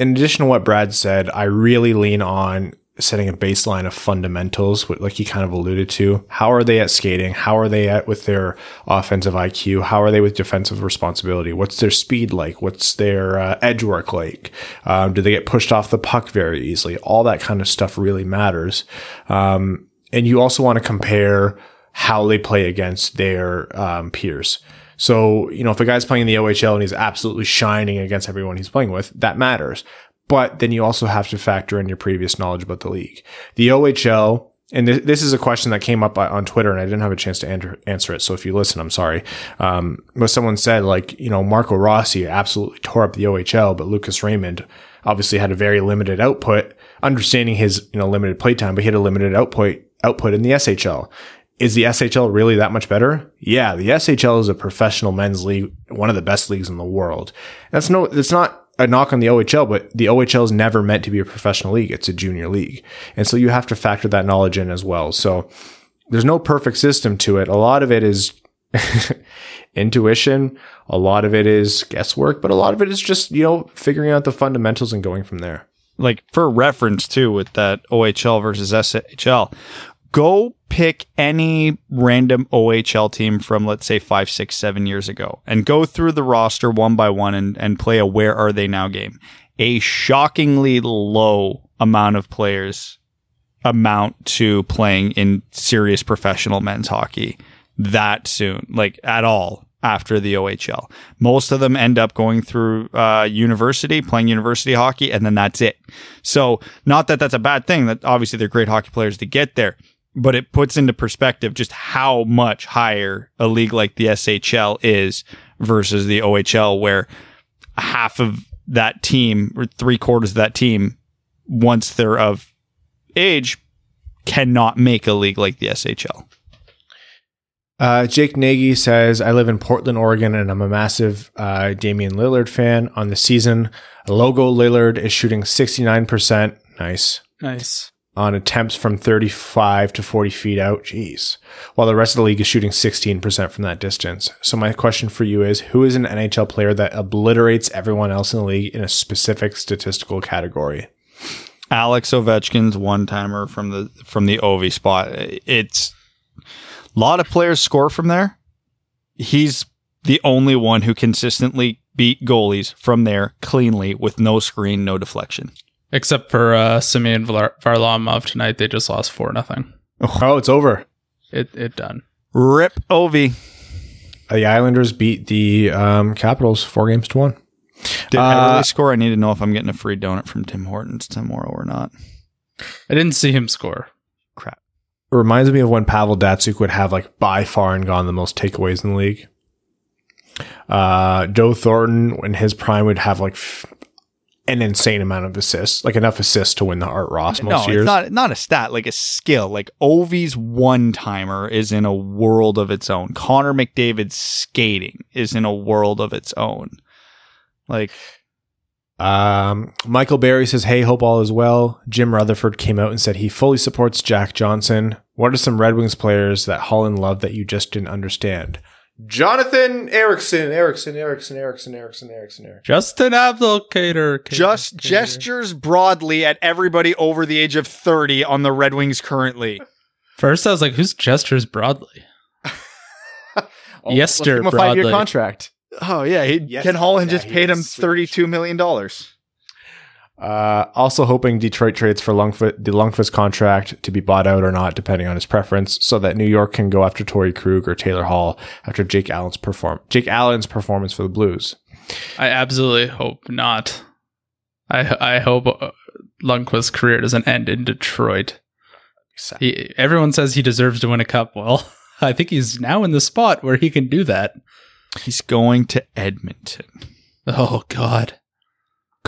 Speaker 2: In addition to what Brad said, I really lean on setting a baseline of fundamentals, like he kind of alluded to. How are they at skating? How are they at with their offensive IQ? How are they with defensive responsibility? What's their speed like? What's their uh, edge work like? Um, do they get pushed off the puck very easily? All that kind of stuff really matters. Um, and you also want to compare how they play against their um, peers. So, you know, if a guy's playing in the OHL and he's absolutely shining against everyone he's playing with, that matters. But then you also have to factor in your previous knowledge about the league. The OHL, and th- this is a question that came up on Twitter and I didn't have a chance to answer it. So if you listen, I'm sorry. Um, but someone said like, you know, Marco Rossi absolutely tore up the OHL, but Lucas Raymond obviously had a very limited output, understanding his, you know, limited playtime, but he had a limited output, output in the SHL. Is the SHL really that much better? Yeah, the SHL is a professional men's league, one of the best leagues in the world. That's no, it's not a knock on the OHL, but the OHL is never meant to be a professional league. It's a junior league. And so you have to factor that knowledge in as well. So there's no perfect system to it. A lot of it is intuition. A lot of it is guesswork, but a lot of it is just, you know, figuring out the fundamentals and going from there.
Speaker 4: Like for reference too, with that OHL versus SHL, go pick any random OHL team from, let's say, five, six, seven years ago and go through the roster one by one and, and play a where are they now game. A shockingly low amount of players amount to playing in serious professional men's hockey that soon, like at all after the OHL. Most of them end up going through uh, university, playing university hockey, and then that's it. So, not that that's a bad thing. That obviously they're great hockey players to get there, but it puts into perspective just how much higher a league like the SHL is versus the OHL, where half of that team or three quarters of that team, once they're of age, cannot make a league like the SHL.
Speaker 2: Uh, Jake Nagy says, I live in Portland, Oregon, and I'm a massive uh, Damian Lillard fan. On the season, Logo Lillard is shooting 69%. Nice.
Speaker 3: Nice.
Speaker 2: On attempts from 35 to 40 feet out. Jeez. While the rest of the league is shooting 16% from that distance. So, my question for you is who is an NHL player that obliterates everyone else in the league in a specific statistical category?
Speaker 4: Alex Ovechkin's one timer from the from the Ovi spot. It's a lot of players score from there. He's the only one who consistently beat goalies from there cleanly with no screen, no deflection.
Speaker 3: Except for uh, Simeon Var- Varlamov tonight, they just lost four nothing.
Speaker 2: Oh, it's over.
Speaker 3: It it done.
Speaker 4: Rip Ovi.
Speaker 2: The Islanders beat the um, Capitals four games to one.
Speaker 4: Did
Speaker 2: Uh,
Speaker 4: Eberle score? I need to know if I'm getting a free donut from Tim Hortons tomorrow or not.
Speaker 3: I didn't see him score.
Speaker 4: Crap.
Speaker 2: It reminds me of when Pavel Datsyuk would have like by far and gone the most takeaways in the league. Uh, Joe Thornton in his prime would have like f- an insane amount of assists, like enough assists to win the Art Ross most
Speaker 4: no,
Speaker 2: years.
Speaker 4: it's not not a stat, like a skill. Like Ovi's one timer is in a world of its own. Connor McDavid's skating is in a world of its own. Like
Speaker 2: Um, Michael Barry says, Hey, hope all is well. Jim Rutherford came out and said he fully supports Jack Johnson. What are some Red Wings players that Holland loved that you just didn't understand? Jonathan Ericsson, Ericsson, Ericsson, Ericsson, Ericsson, Ericsson, Ericsson.
Speaker 3: Justin Abdelkader.
Speaker 4: just gestures broadly at everybody over the age of 30 on the Red Wings currently.
Speaker 3: First, I was like, "Who's gestures broadly?" Oh, yes,
Speaker 2: let's give him a five year
Speaker 3: broadly.
Speaker 2: contract.
Speaker 4: Oh yeah, he,
Speaker 2: Yes,
Speaker 4: Ken Holland
Speaker 2: yeah,
Speaker 4: just paid him
Speaker 2: is so
Speaker 4: thirty-two million dollars.
Speaker 2: Uh, also hoping Detroit trades for Lundqvist, the Lundqvist contract to be bought out or not, depending on his preference, so that New York can go after Torey Krug or Taylor Hall after Jake Allen's perform Jake Allen's performance for the Blues.
Speaker 3: I absolutely hope not. I I hope uh, Lundqvist's career doesn't end in Detroit. He, everyone says he deserves to win a cup. Well, I think he's now in the spot where he can do that.
Speaker 4: He's going to Edmonton.
Speaker 3: Oh God.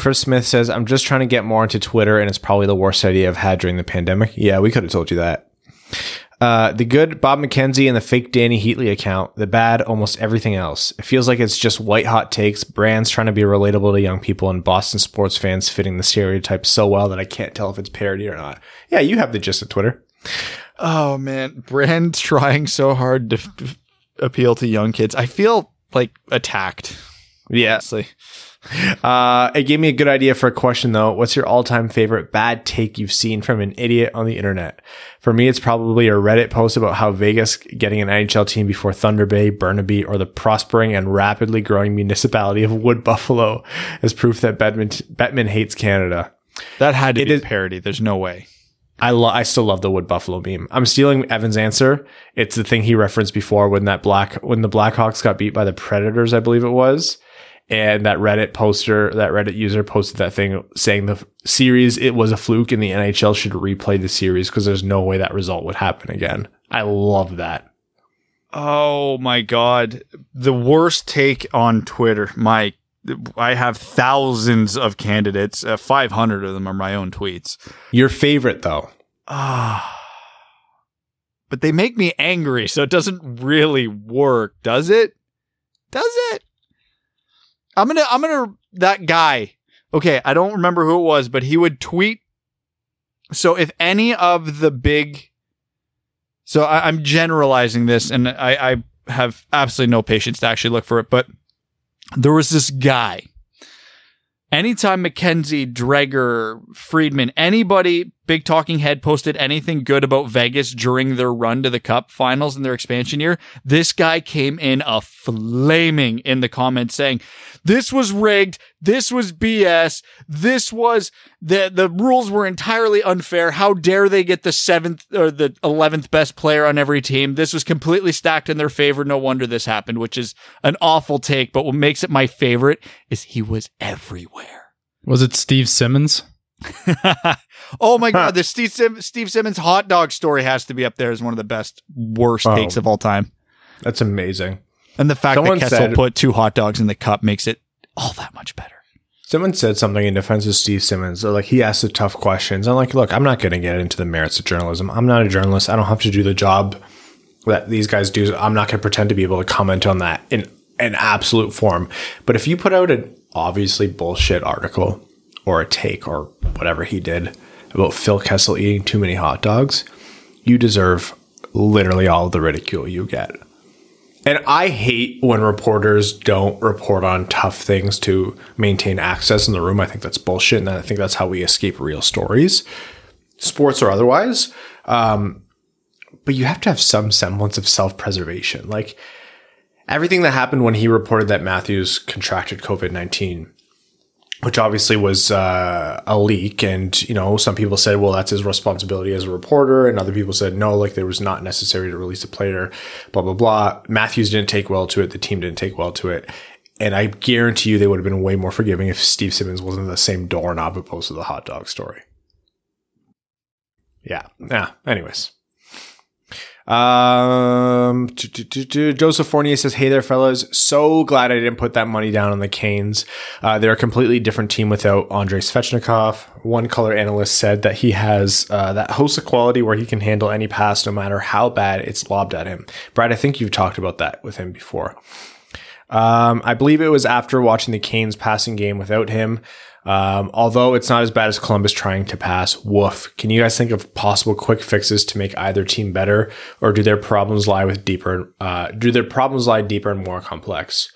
Speaker 2: Chris Smith says, "I'm just trying to get more into Twitter, and it's probably the worst idea I've had during the pandemic." Yeah, we could have told you that. Uh, the good Bob McKenzie and the fake Dany Heatley account. The bad almost everything else. It feels like it's just white hot takes, brands trying to be relatable to young people, and Boston sports fans fitting the stereotype so well that I can't tell if it's parody or not. Yeah, you have the gist of Twitter.
Speaker 4: Oh man, brands trying so hard to f- appeal to young kids. I feel like attacked.
Speaker 2: Yeah.
Speaker 4: Honestly.
Speaker 2: Uh, it gave me a good idea for a question though. What's your all-time favorite bad take you've seen from an idiot on the internet? For me, it's probably a Reddit post about how Vegas getting an NHL team before Thunder Bay, Burnaby, or the prospering and rapidly growing municipality of Wood Buffalo is proof that Bettman, Bettman hates Canada.
Speaker 4: That had to
Speaker 2: It
Speaker 4: be
Speaker 2: is-
Speaker 4: a parody. There's no way.
Speaker 2: I lo- I still love the Wood Buffalo meme. I'm stealing Evan's answer. It's the thing he referenced before when that black when the Blackhawks got beat by the Predators, I believe it was. And that Reddit poster, that Reddit user posted that thing saying the series it was a fluke and the NHL should replay the series because there's no way that result would happen again. I love that.
Speaker 4: Oh my god. The worst take on Twitter. My I have thousands of candidates. Uh, 500 of them are my own tweets.
Speaker 2: Your favorite though.
Speaker 4: Ah. but they make me angry, so it doesn't really work, does it? Does it? I'm gonna, I'm gonna, that guy. Okay, I don't remember who it was, but he would tweet. So if any of the big, so I, I'm generalizing this, and I, I have absolutely no patience to actually look for it, but there was this guy. Anytime McKenzie, Dreger, Friedman, anybody, big talking head posted anything good about Vegas during their run to the cup finals in their expansion year, this guy came in a flaming in the comments saying, this was rigged. This was BS. This was the, the rules were entirely unfair. How dare they get the seventh or the 11th best player on every team? This was completely stacked in their favor. No wonder this happened, which is an awful take. But what makes it my favorite is he was everywhere.
Speaker 3: Was it Steve Simmons?
Speaker 4: oh my god, the Steve, Sim- Steve Simmons hot dog story has to be up there as one of the best worst
Speaker 2: Oh.
Speaker 4: takes of all time.
Speaker 2: That's amazing.
Speaker 4: And the fact
Speaker 2: Someone
Speaker 4: that Kessel
Speaker 2: said-
Speaker 4: put two hot dogs in the cup makes it all that much better.
Speaker 2: Someone said something in defense of Steve Simmons. Like, he asked the tough questions. I'm like, look, I'm not going to get into the merits of journalism. I'm not a journalist. I don't have to do the job that these guys do. I'm not going to pretend to be able to comment on that in an absolute form. But if you put out an obviously bullshit article or a take or whatever he did about Phil Kessel eating too many hot dogs, you deserve literally all the ridicule you get. And I hate when reporters don't report on tough things to maintain access in the room. I think that's bullshit. And I think that's how we escape real stories, sports or otherwise. Um, but you have to have some semblance of self preservation. Like everything that happened when he reported that Matthews contracted COVID 19 which obviously was uh, a leak. And, you know, some people said, well, that's his responsibility as a reporter. And other people said, no, like there was not necessary to release a player, blah, blah, blah. Matthews didn't take well to it. The team didn't take well to it. And I guarantee you they would have been way more forgiving if Steve Simmons wasn't the same doorknob who posted the hot dog story. Yeah. Yeah. Anyways. Um, Joseph Fournier says, "Hey there, fellas. So glad I didn't put that money down on the Canes. Uh, they're a completely different team without Andrei Svechnikov. One color analyst said that he has uh, that host of quality where he can handle any pass, no matter how bad it's lobbed at him. Brad, I think you've talked about that with him before. Um, I believe it was after watching the Canes passing game without him. Um, although it's not as bad as Columbus trying to pass, woof. Can you guys think of possible quick fixes to make either team better, or do their problems lie with deeper? Uh, do their problems lie deeper and more complex?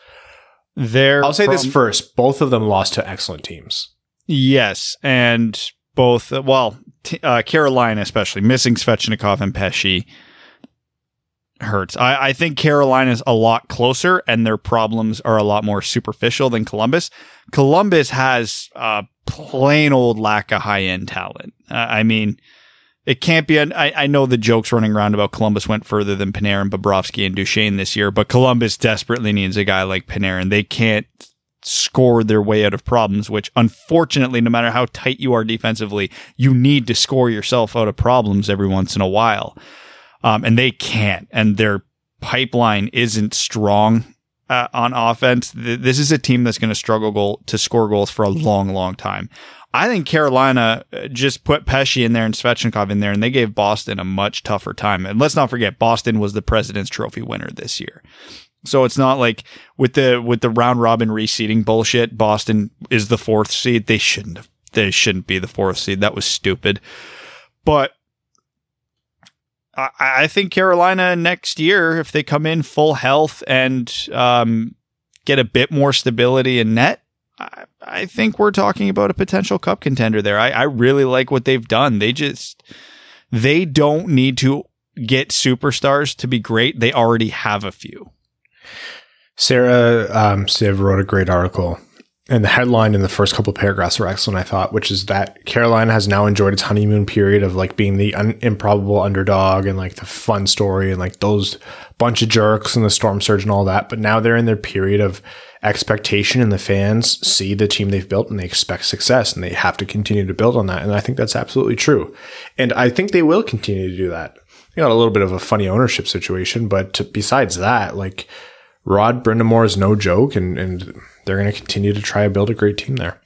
Speaker 4: There,
Speaker 2: I'll say this first: both of them lost to excellent teams.
Speaker 4: Yes, and both. Well, t- uh, Carolina especially missing Svechnikov and Pesce hurts. I, I think Carolina's a lot closer, and their problems are a lot more superficial than Columbus. Columbus has a plain old lack of high end talent. Uh, I mean. It can't be. An, I, I know the jokes running around about Columbus went further than Panarin, Bobrovsky, and Duchene this year, but Columbus desperately needs a guy like Panarin. They can't score their way out of problems, which unfortunately, no matter how tight you are defensively, you need to score yourself out of problems every once in a while. Um, and they can't, and their pipeline isn't strong uh, on offense. Th- this is a team that's going to struggle goal to score goals for a long, long time. I think Carolina uh, just put Pesce in there and Svechnikov in there, and they gave Boston a much tougher time. And let's not forget, Boston was the President's Trophy winner this year. So it's not like with the with the round robin reseeding bullshit. Boston is the fourth seed. They shouldn't have. They shouldn't be the fourth seed. That was stupid. But I, I think Carolina next year, if they come in full health and um, get a bit more stability in net, I, I think we're talking about a potential cup contender there. I, I really like what they've done. They just they don't need to get superstars to be great. They already have a few.
Speaker 2: Sarah um, Siv wrote a great article and the headline in the first couple of paragraphs were excellent, I thought, which is that Carolina has now enjoyed its honeymoon period of like being the un- improbable underdog and like the fun story and like those bunch of jerks and the storm surge and all that. But now they're in their period of expectation and the fans see the team they've built and they expect success and they have to continue to build on that. And I think that's absolutely true. And I think they will continue to do that. They got a little bit of a funny ownership situation, but to, besides that, like Rod Brind'Amour is no joke and, and they're going to continue to try to build a great team there.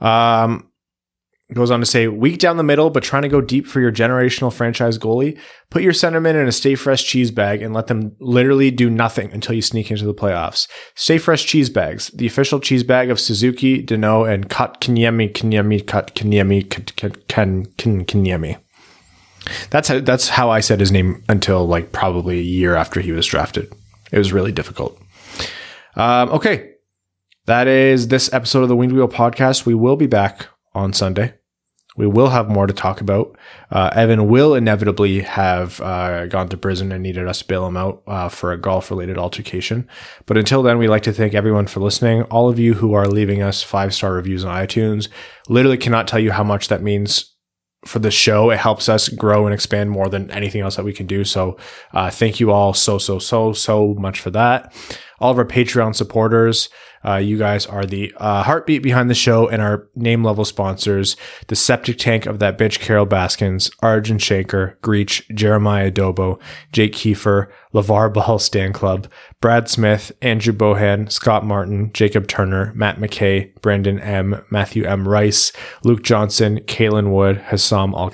Speaker 2: Um, goes on to say, weak down the middle, but trying to go deep for your generational franchise goalie. Put your centerman in a Stay Fresh cheese bag and let them literally do nothing until you sneak into the playoffs. Stay Fresh cheese bags, the official cheese bag of Suzuki, Danault, and Kotkaniemi, Kanyemi, Kotkaniemi, Kanyemi. That's how, that's how I said his name until like probably a year after he was drafted. It was really difficult. Um, okay, that is this episode of the Winged Wheel podcast. We will be back on Sunday. We will have more to talk about. Uh, Evan will inevitably have uh, gone to prison and needed us to bail him out uh, for a golf related altercation. But until then, we'd like to thank everyone for listening. All of you who are leaving us five star reviews on iTunes literally cannot tell you how much that means for the show. It helps us grow and expand more than anything else that we can do. So, uh, thank you all so, so, so, so much for that. All of our Patreon supporters, uh, you guys are the uh, heartbeat behind the show and our name level sponsors. The septic tank of that bitch, Carol Baskins, Arjun Shanker, Greach, Jeremiah Dobo, Jake Kiefer, LeVar Ball Stand Club, Brad Smith, Andrew Bohan, Scott Martin, Jacob Turner, Matt McKay, Brandon M., Matthew M. Rice, Luke Johnson, Kalen Wood, Hassam Al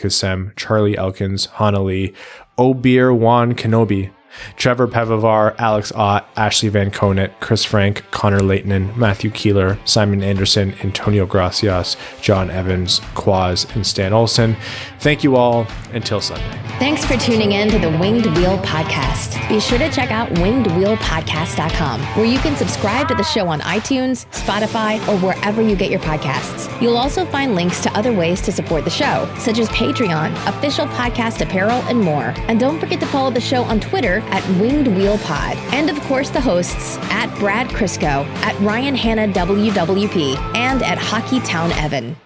Speaker 2: Charlie Elkins, Hana Lee, Obeer Juan Kenobi, Trevor Pevavar, Alex Ott, Ashley Van Konet, Chris Frank, Connor Leighton, Matthew Keeler, Simon Anderson, Antonio Gracias, John Evans, Quaz, and Stan Olson. Thank you all. Until Sunday.
Speaker 1: Thanks for tuning in to the Winged Wheel Podcast. Be sure to check out wingedwheelpodcast.com, where you can subscribe to the show on iTunes, Spotify, or wherever you get your podcasts. You'll also find links to other ways to support the show, such as Patreon, official podcast apparel, and more. And don't forget to follow the show on Twitter at Winged Wheel Pod. And of course, the hosts at Brad Crisco, at Ryan Hanna WWP, and at Hockey Town Evan.